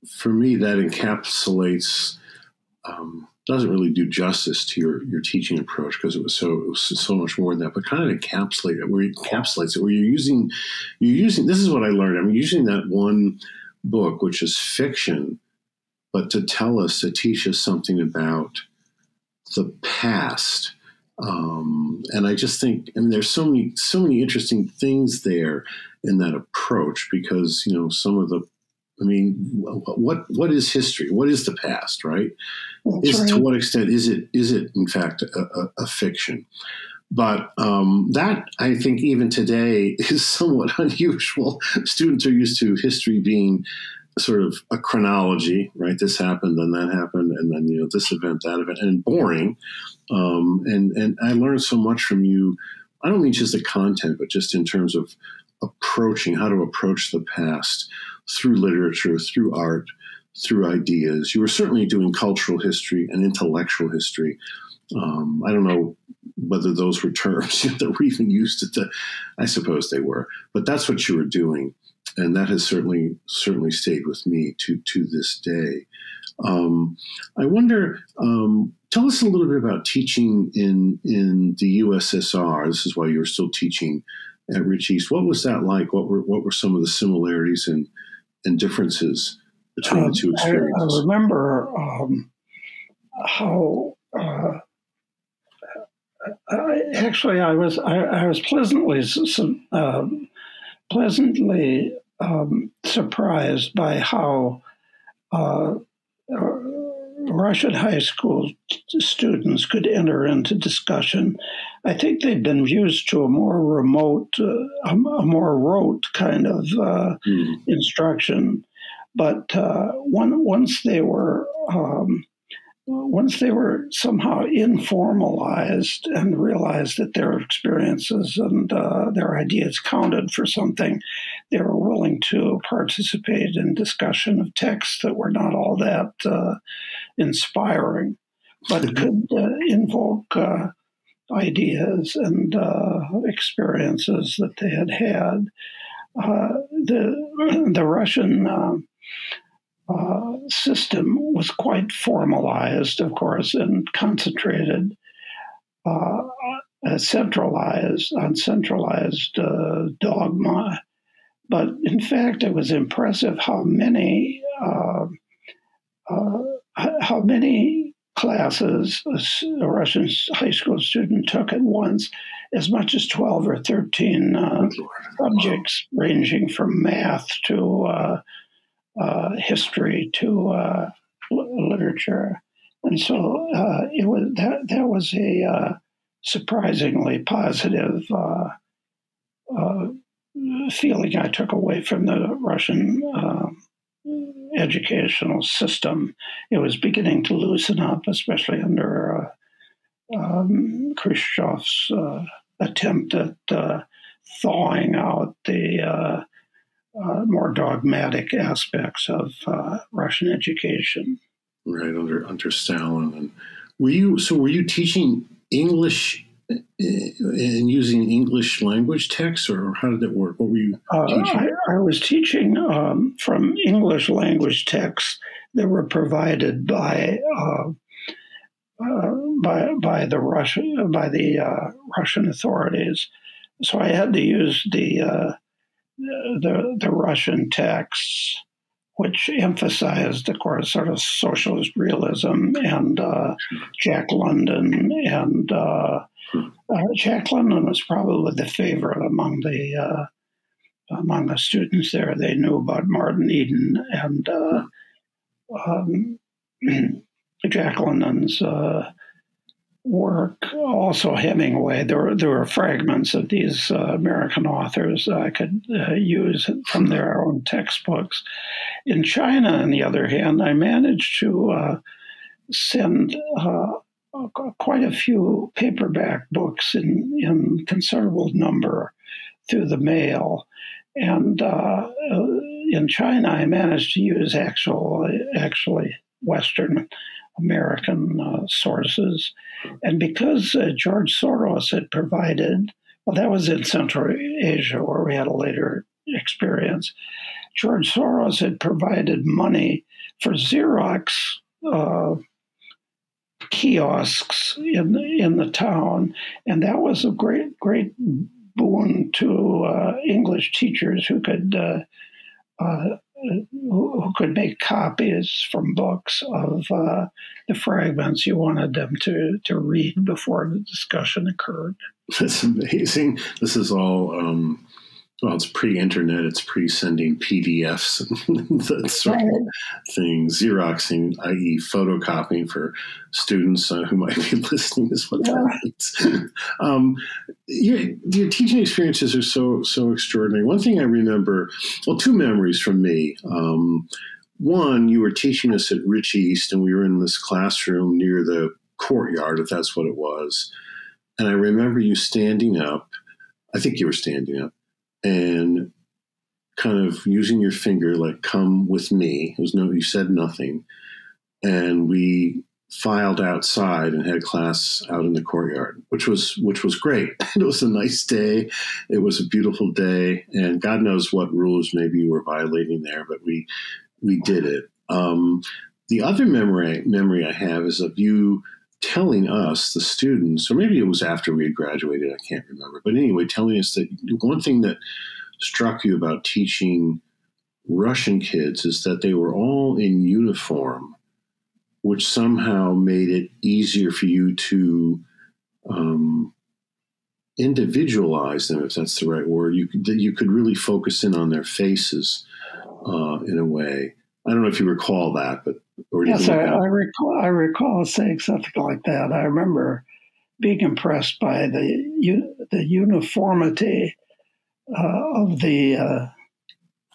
for me that encapsulates um, doesn't really do justice to your your teaching approach because it was so it was so much more than that, but kind of encapsulate it where it encapsulates it where you're using you're using this is what I learned. I'm using that one book, which is fiction, but to tell us, to teach us something about the past. Um, and I just think, I mean, there's so many, so many interesting things there in that approach because you know some of the I mean, what what is history? What is the past? Right? is right. to what extent is it is it in fact a, a, a fiction? But um, that I think even today is somewhat unusual. Students are used to history being sort of a chronology, right? This happened, then that happened, and then you know this event, that event, and boring. Um, and and I learned so much from you. I don't mean just the content, but just in terms of approaching how to approach the past through literature, through art, through ideas. You were certainly doing cultural history and intellectual history. Um, I don't know whether those were terms that were even used at the. I suppose they were, but that's what you were doing, and that has certainly certainly stayed with me to to this day. Um, I wonder. Um, tell us a little bit about teaching in in the USSR. This is why you were still teaching at Rich East. What was that like? What were what were some of the similarities and and differences between um, the two experiences? I, I remember um, how. Uh, I, actually, I was I, I was pleasantly uh, pleasantly um, surprised by how uh, uh Russian high school students could enter into discussion. I think they'd been used to a more remote, uh, a, more rote kind of uh, mm. instruction. But uh, one, once they were um, once they were somehow informalized and realized that their experiences and uh, their ideas counted for something, they were willing to participate in discussion of texts that were not all that uh, inspiring, but mm-hmm. could uh, invoke uh, ideas and uh, experiences that they had had. Uh, the the Russian uh, system was quite formalized, of course, and concentrated, uh, uh centralized on centralized uh, dogma. But in fact, it was impressive how many uh, how many classes a Russian high school student took at once, as much as 12 or 13 uh, subjects, ranging from math to uh, uh, history to uh, literature, and so uh, it was that that was a uh, surprisingly positive uh, uh, feeling I took away from the Russian educational system. It was beginning to loosen up, especially under um, Khrushchev's attempt at thawing out the uh, more dogmatic aspects of uh, Russian education. Right under under Stalin, and were you so? Were you teaching English uh, and using English language texts, or how did that work? What were you uh, teaching? I, I, was teaching um, from English language texts that were provided by uh, uh, by by the Russian by the Russian authorities. So I had to use the the, the Russian texts, which emphasized, of course, sort of socialist realism and uh, Jack London. And uh, Jack London was probably the favorite among the uh, among the students there. They knew about Martin Eden and uh, um, Jack London's uh, work, also Hemingway. There were, there were fragments of these uh, American authors I could uh, use from their own textbooks. In China, on the other hand, I managed to uh, send quite a few paperback books in, in considerable number through the mail. And uh, in China, I managed to use actual, actually Western American uh, sources. And because uh, George Soros had provided, well, that was in Central Asia where we had a later experience. George Soros had provided money for Xerox uh, kiosks in in the town, and that was a great great boon to uh, English teachers who could uh, uh, who, could make copies from books of uh, the fragments you wanted them to to read before the discussion occurred. That's amazing. This is all um, well, it's pre-internet. It's pre-sending PDFs and that sort right. of thing. Xeroxing, i.e., photocopying for students uh, who might be listening, is what yeah. that means. um, your, your, teaching experiences are so so extraordinary. One thing I remember, well, two memories from me. Um, one, you were teaching us at Rich East, and we were in this classroom near the courtyard, if that's what it was. And I remember you standing up. I think you were standing up and kind of using your finger like come with me. It was no you said nothing. And we filed outside and had class out in the courtyard which was which was great. It was a nice day. It was a beautiful day. And god knows what rules maybe you were violating there but we we did it. Um, the other memory memory i have is of you telling us, the students, or maybe it was after we had graduated, I can't remember, but anyway, telling us that one thing that struck you about teaching Russian kids is that they were all in uniform, which somehow made it easier for you to um, individualize them, if that's the right word. You could, you could really focus in on their faces uh, in a way. I don't know if you recall that, but yes, I, I, recall. I recall saying something like that. I remember being impressed by the the uniformity uh, of the uh,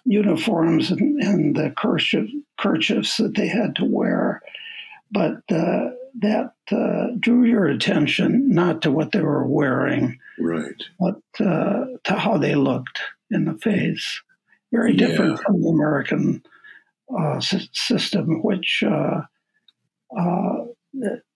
uniforms and, and the kerchief, kerchiefs that they had to wear, but uh, that uh, drew your attention not to what they were wearing, right, but uh, to how they looked in the face. Very different yeah. from the American uh, system, which uh, uh,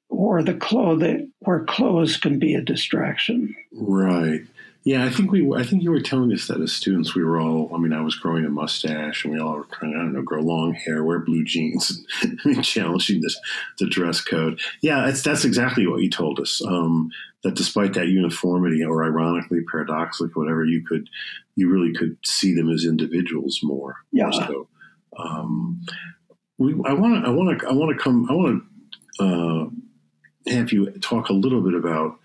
or the clothing where clothes can be a distraction. Right. Yeah, I think we. I think you were telling us that as students, we were all. I mean, I was growing a mustache, and we all were trying. I don't know, grow long hair, wear blue jeans, challenging this the dress code. Yeah, that's that's exactly what you told us. Um, that despite that uniformity, or ironically, paradoxically, whatever, you could, you really could see them as individuals more. Yeah. So. Um, we, I want to, I want to, I want to come, I want to uh, have you talk a little bit about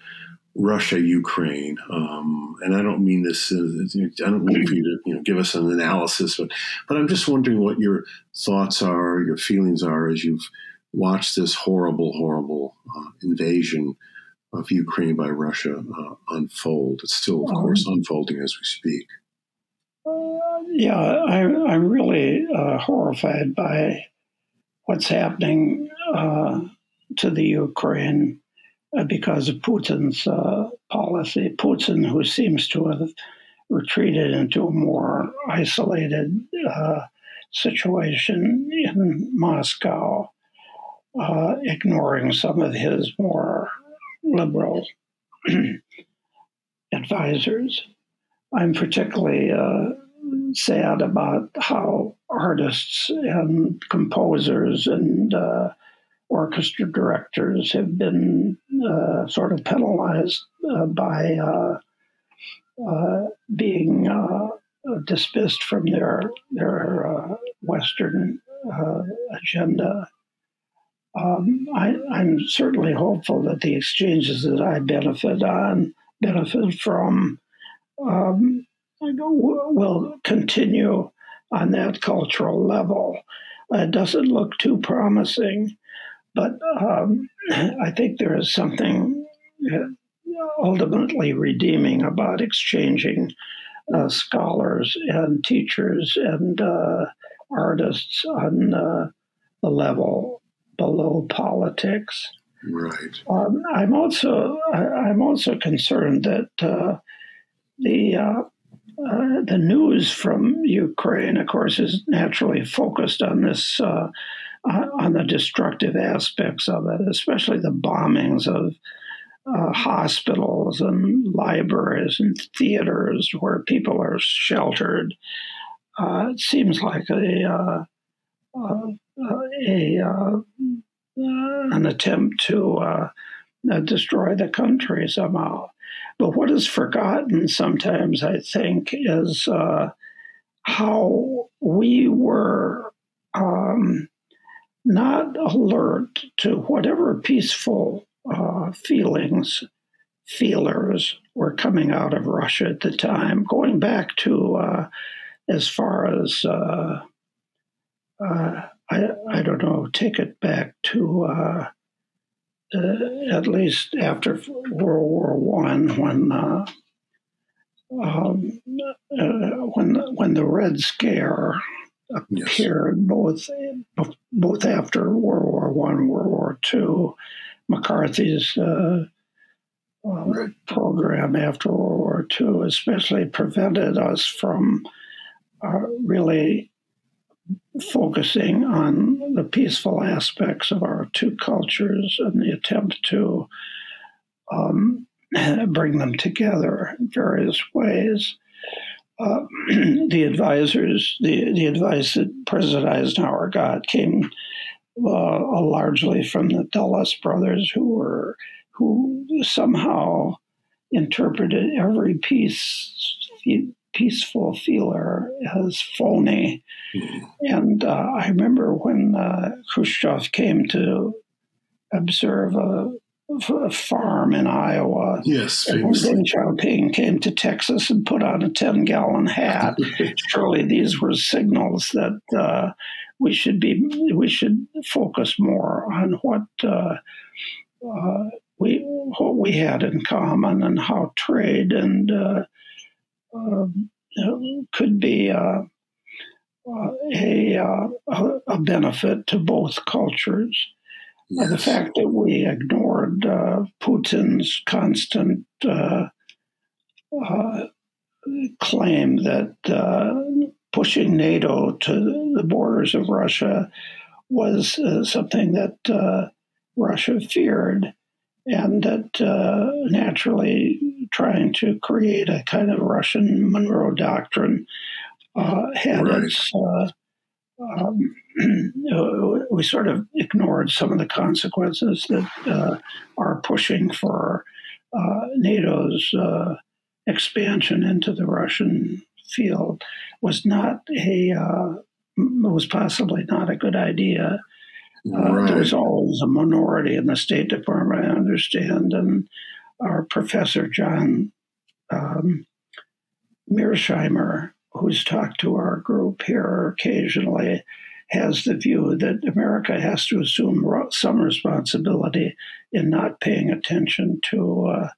Russia, Ukraine, um, and I don't mean this. As, I don't mean for you to you know give us an analysis, but but I'm just wondering what your thoughts are, your feelings are as you've watched this horrible, horrible uh, invasion of Ukraine by Russia uh, unfold. It's still, of course, unfolding as we speak. Yeah, I, am really uh, horrified by what's happening uh, to the Ukraine uh, because of Putin's uh, policy. Putin, who seems to have retreated into a more isolated uh, situation in Moscow, ignoring some of his more liberal advisors. I'm particularly uh, sad about how artists and composers and uh, orchestra directors have been uh, sort of penalized uh, by uh, uh, being dismissed from their their Western agenda. Um, I, I'm certainly hopeful that the exchanges that I benefit on benefit from um, will continue on that cultural level. It doesn't look too promising. but um, I think there is something ultimately redeeming about exchanging uh, scholars and teachers and uh, artists on uh, the level below politics. Right. Um, I'm also I'm also concerned that uh, the uh, uh, the news from Ukraine, of course, is naturally focused on this on the destructive aspects of it, especially the bombings of uh, hospitals and libraries and theaters where people are sheltered. Uh, it seems like a, uh, uh a uh, an attempt to uh, destroy the country somehow. But what is forgotten sometimes, I think, is how we were um, not alert to whatever peaceful uh, feelings, feelers were coming out of Russia at the time, going back to uh, as far as uh, uh I, I don't know, take it back to uh, uh, at least after World War One when. Um, when when the Red Scare appeared yes. both both after World War One, World War Two, McCarthy's uh, uh, program after World War II, especially prevented us from uh, really focusing on the peaceful aspects of our two cultures and the attempt to um, bring them together in various ways. Uh, the advisors, the, the advice that President Eisenhower got came uh, largely from the Dulles brothers, who were who somehow interpreted every peace peaceful feeler as phony. Mm-hmm. And uh, I remember when uh, Khrushchev came to observe a, a farm in Iowa. Yes, and when Deng Xiaoping came to Texas and put on a 10 gallon hat. Surely these were signals that uh, we should be we should focus more on what uh, uh, we what we had in common and how trade and uh, could be uh, uh, a, uh, a, a benefit to both cultures. Yes. the fact that we ignored Putin's constant claim that pushing NATO to the borders of Russia was uh, something that uh, Russia feared, and that uh, naturally trying to create a kind of Russian Monroe Doctrine uh, had right. its. Uh, um, we sort of ignored some of the consequences that uh, are pushing for NATO's expansion into the Russian field was not a uh, was possibly not a good idea. Uh, right. There was always a minority in the State Department, I understand, and our professor John um, Mearsheimer, who's talked to our group here occasionally, has the view that America has to assume some responsibility in not paying attention to uh,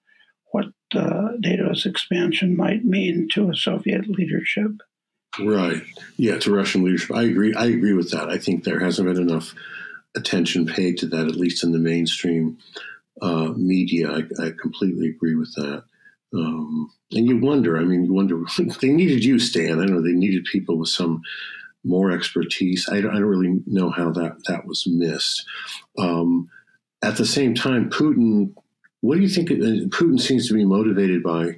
what uh, NATO's expansion might mean to a Soviet leadership. Right. Yeah, to Russian leadership. I agree. I agree with that. I think there hasn't been enough attention paid to that, at least in the mainstream uh, media. I, I, completely agree with that. Um, and you wonder. I mean, you wonder. They needed you, Stan. I know. They needed people with some more expertise. I don't, I don't really know how that that was missed. Um, at the same time, Putin what do you think? Uh, Putin seems to be motivated by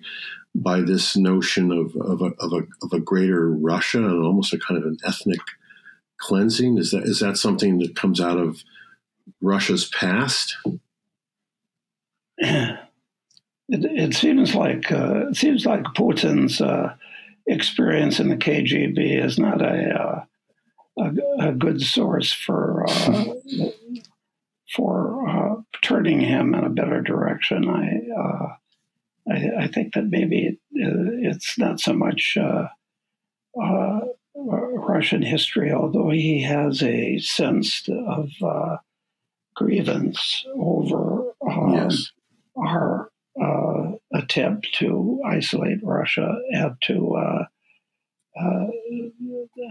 by this notion of of a, of a, of a greater Russia and almost a kind of an ethnic cleansing. Is that is that something that comes out of Russia's past? It, it seems like uh, it seems like Putin's uh, experience in the KGB is not a uh, a, a, good source for uh, for uh, turning him in a better direction. I, uh, I, I, think that maybe it's not so much uh, uh, Russian history, although he has a sense of uh, grievance over um, yes. our uh, attempt to isolate Russia and to uh, uh,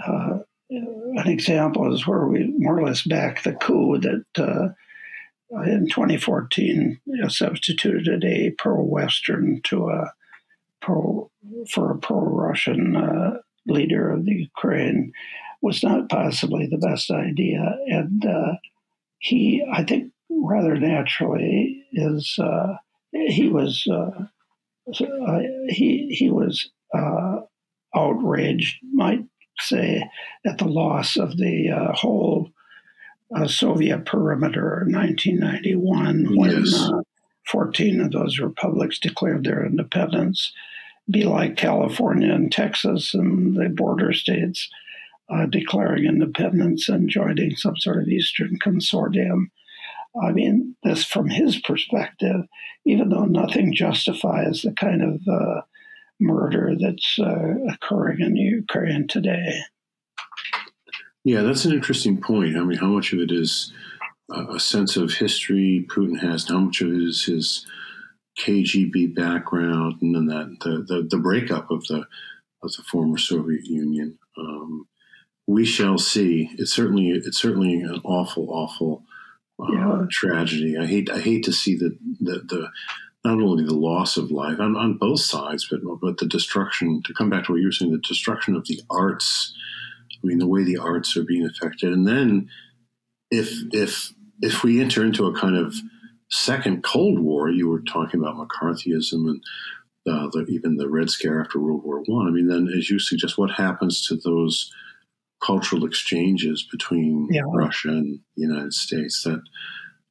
uh, an example is where we more or less back the coup that uh, in 2014 you know, substituted a pro-Western to a pro for a pro-Russian uh, leader of the Ukraine was not possibly the best idea, and uh, he, I think, rather naturally is uh, he was uh, uh, he he was outraged, might say, at the loss of the whole uh, Soviet perimeter in 1991 when yes. uh, 14 of those republics declared their independence. Be like California and Texas and the border states uh, declaring independence and joining some sort of Eastern consortium. I mean, this from his perspective, even though nothing justifies the kind of uh, murder that's uh, occurring in Ukraine today. Yeah, that's an interesting point. I mean, how much of it is a sense of history Putin has, and how much of it is his KGB background, and then that the, the, the breakup of the of the former Soviet Union. Um, we shall see. It's certainly it's certainly an awful, awful uh, yeah. tragedy. I hate I hate to see the, the the not only the loss of life on, on both sides, but but the destruction. To come back to what you were saying, the destruction of the arts I mean, the way the arts are being affected, and then if if if we enter into a kind of second Cold War, you were talking about McCarthyism and uh, the, even the Red Scare after World War One. I. I mean, then as you suggest, what happens to those cultural exchanges between yeah. Russia and the United States? That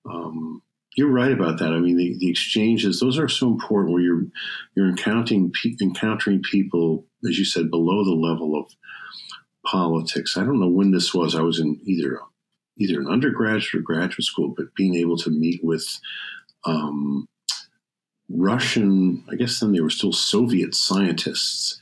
um, you're right about that. I mean, the, the exchanges; those are so important. Where you're you're encountering encountering people, as you said, below the level of politics. I don't know when this was. I was in either either an undergraduate or graduate school, but being able to meet with um, Russian, I guess then they were still Soviet scientists,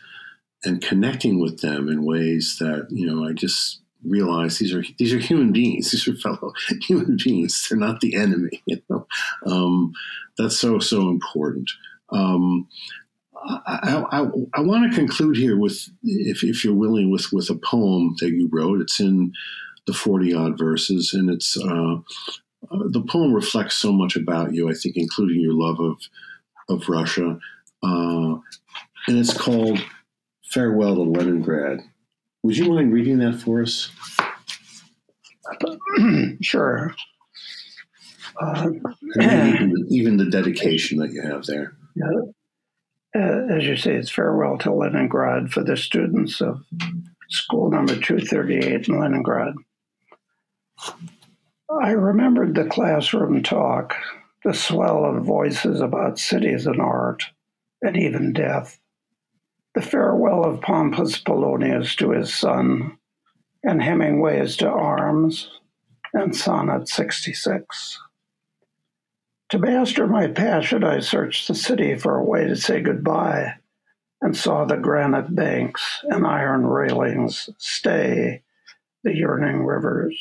and connecting with them in ways that you know I just realized these are these are human beings. These are fellow human beings. They're not the enemy. You know, um, that's so so important. Um, I, I, I want to conclude here with, if, if you're willing, with, with a poem that you wrote. It's in the 40 odd verses, and it's uh, uh, the poem reflects so much about you, I think, including your love of, of Russia. Uh, and it's called Farewell to Leningrad. Would you mind reading that for us? sure. Uh, even, even the dedication that you have there. Yeah uh, as you say, it's farewell to Leningrad for the students of school number 238 in Leningrad. I remembered the classroom talk, the swell of voices about cities and art, and even death, the farewell of Pompus Polonius to his son, and Hemingway's to arms, and Sonnet 66. To master my passion, I searched the city for a way to say goodbye and saw the granite banks and iron railings stay the yearning rivers.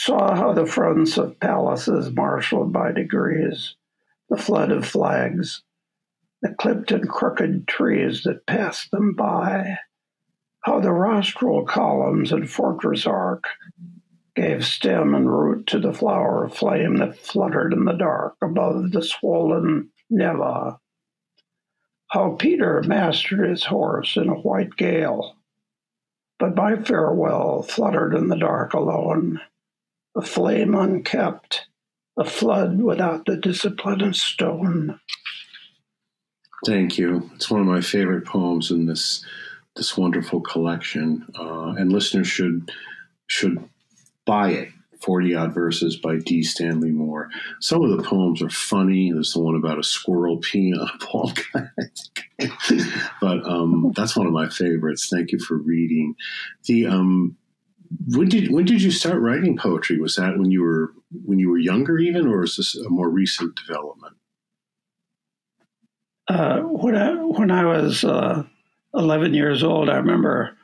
Saw how the fronts of palaces marshaled by degrees, the flood of flags, the clipped and crooked trees that passed them by, how the rostral columns and fortress arc gave stem and root to the flower of flame that fluttered in the dark above the swollen Neva. How Peter mastered his horse in a white gale, but my farewell fluttered in the dark alone, a flame unkept, a flood without the discipline of stone. Thank you. It's one of my favorite poems in this this wonderful collection, uh, and listeners should should buy it. 40 odd verses by D. Stanley Moore. Some of the poems are funny. There's the one about a squirrel peeing on a ball but um, that's one of my favorites. Thank you for reading. The um, when did when did you start writing poetry? Was that when you were when you were younger, even, or is this a more recent development? Uh, when I when I was uh, 11 years old, I remember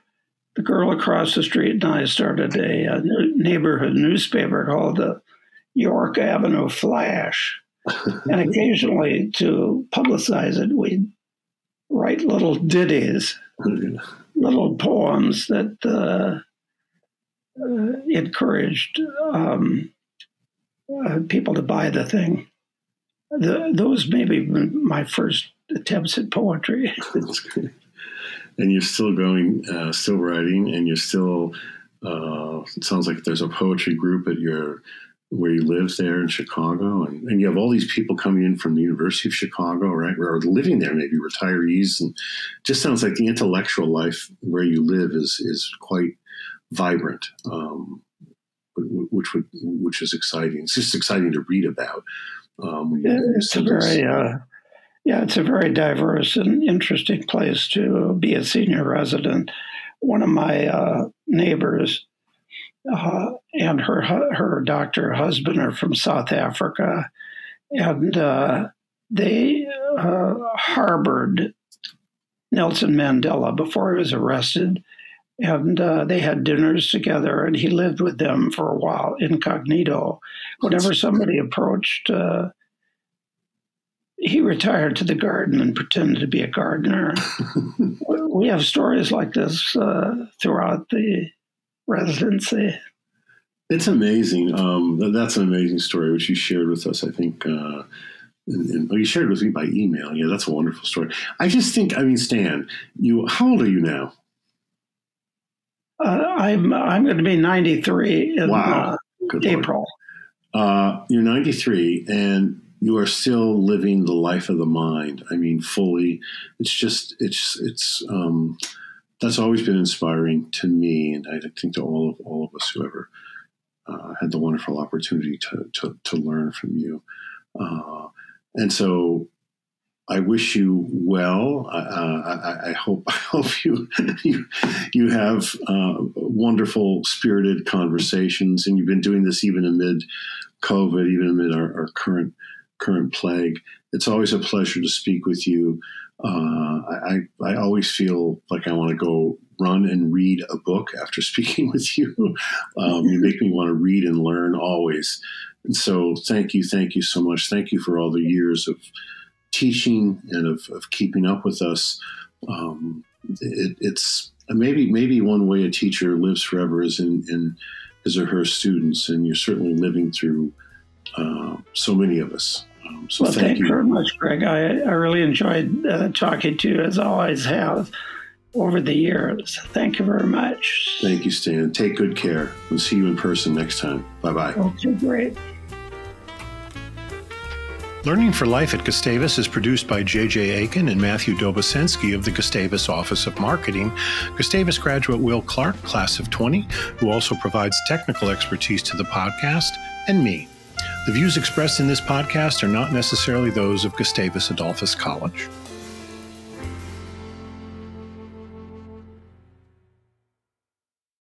the girl across the street and I started a, a neighborhood newspaper called the York Avenue Flash. and occasionally, to publicize it, we'd write little ditties, little poems that uh, encouraged um, uh, people to buy the thing. The, those may be my first attempts at poetry. And you're still going, uh, still writing, and you're still. Uh, it sounds like there's a poetry group at your where you live there in Chicago, and, and you have all these people coming in from the University of Chicago, right, or living there, maybe retirees, and just sounds like the intellectual life where you live is is quite vibrant, um, which would which is exciting. It's just exciting to read about. Um, it's a very uh, yeah, it's a very diverse and interesting place to be a senior resident. One of my uh, neighbors uh, and her her doctor husband are from South Africa, and uh, they uh, harbored Nelson Mandela before he was arrested, and uh, they had dinners together, and he lived with them for a while incognito. Whenever somebody approached. Uh, he retired to the garden and pretended to be a gardener. we have stories like this uh, throughout the residency. It's amazing. Um, that's an amazing story, which you shared with us. I think uh, and, and, you shared with me by email. Yeah, that's a wonderful story. I just think, I mean, Stan, you how old are you now? Uh, I'm I'm going to be 93 in wow. uh, April. Uh, you're 93, and you are still living the life of the mind. I mean, fully. It's just it's it's um, that's always been inspiring to me, and I think to all of all of us who ever uh, had the wonderful opportunity to to, to learn from you. Uh, and so, I wish you well. Uh, I, I, hope I hope you you, you have uh, wonderful, spirited conversations, and you've been doing this even amid COVID, even amid our, our current current plague. It's always a pleasure to speak with you. Uh, I, I always feel like I want to go run and read a book after speaking with you. Um, you make me want to read and learn always. And so, thank you, thank you so much. Thank you for all the years of teaching and of, of keeping up with us. Um, it, it's maybe maybe one way a teacher lives forever is in, in his or her students, and you're certainly living through uh, so many of us. Um, so well, thank, thank you very much, Greg. I, I really enjoyed uh, talking to you, as I always have over the years. Thank you very much. Thank you, Stan. Take good care. We'll see you in person next time. Bye bye. Okay, great. Learning for Life at Gustavus is produced by J.J. Aiken and Matthew Dobosensky of the Gustavus Office of Marketing, Gustavus graduate Will Clark, class of 20, who also provides technical expertise to the podcast, and me, the views expressed in this podcast are not necessarily those of Gustavus Adolphus College.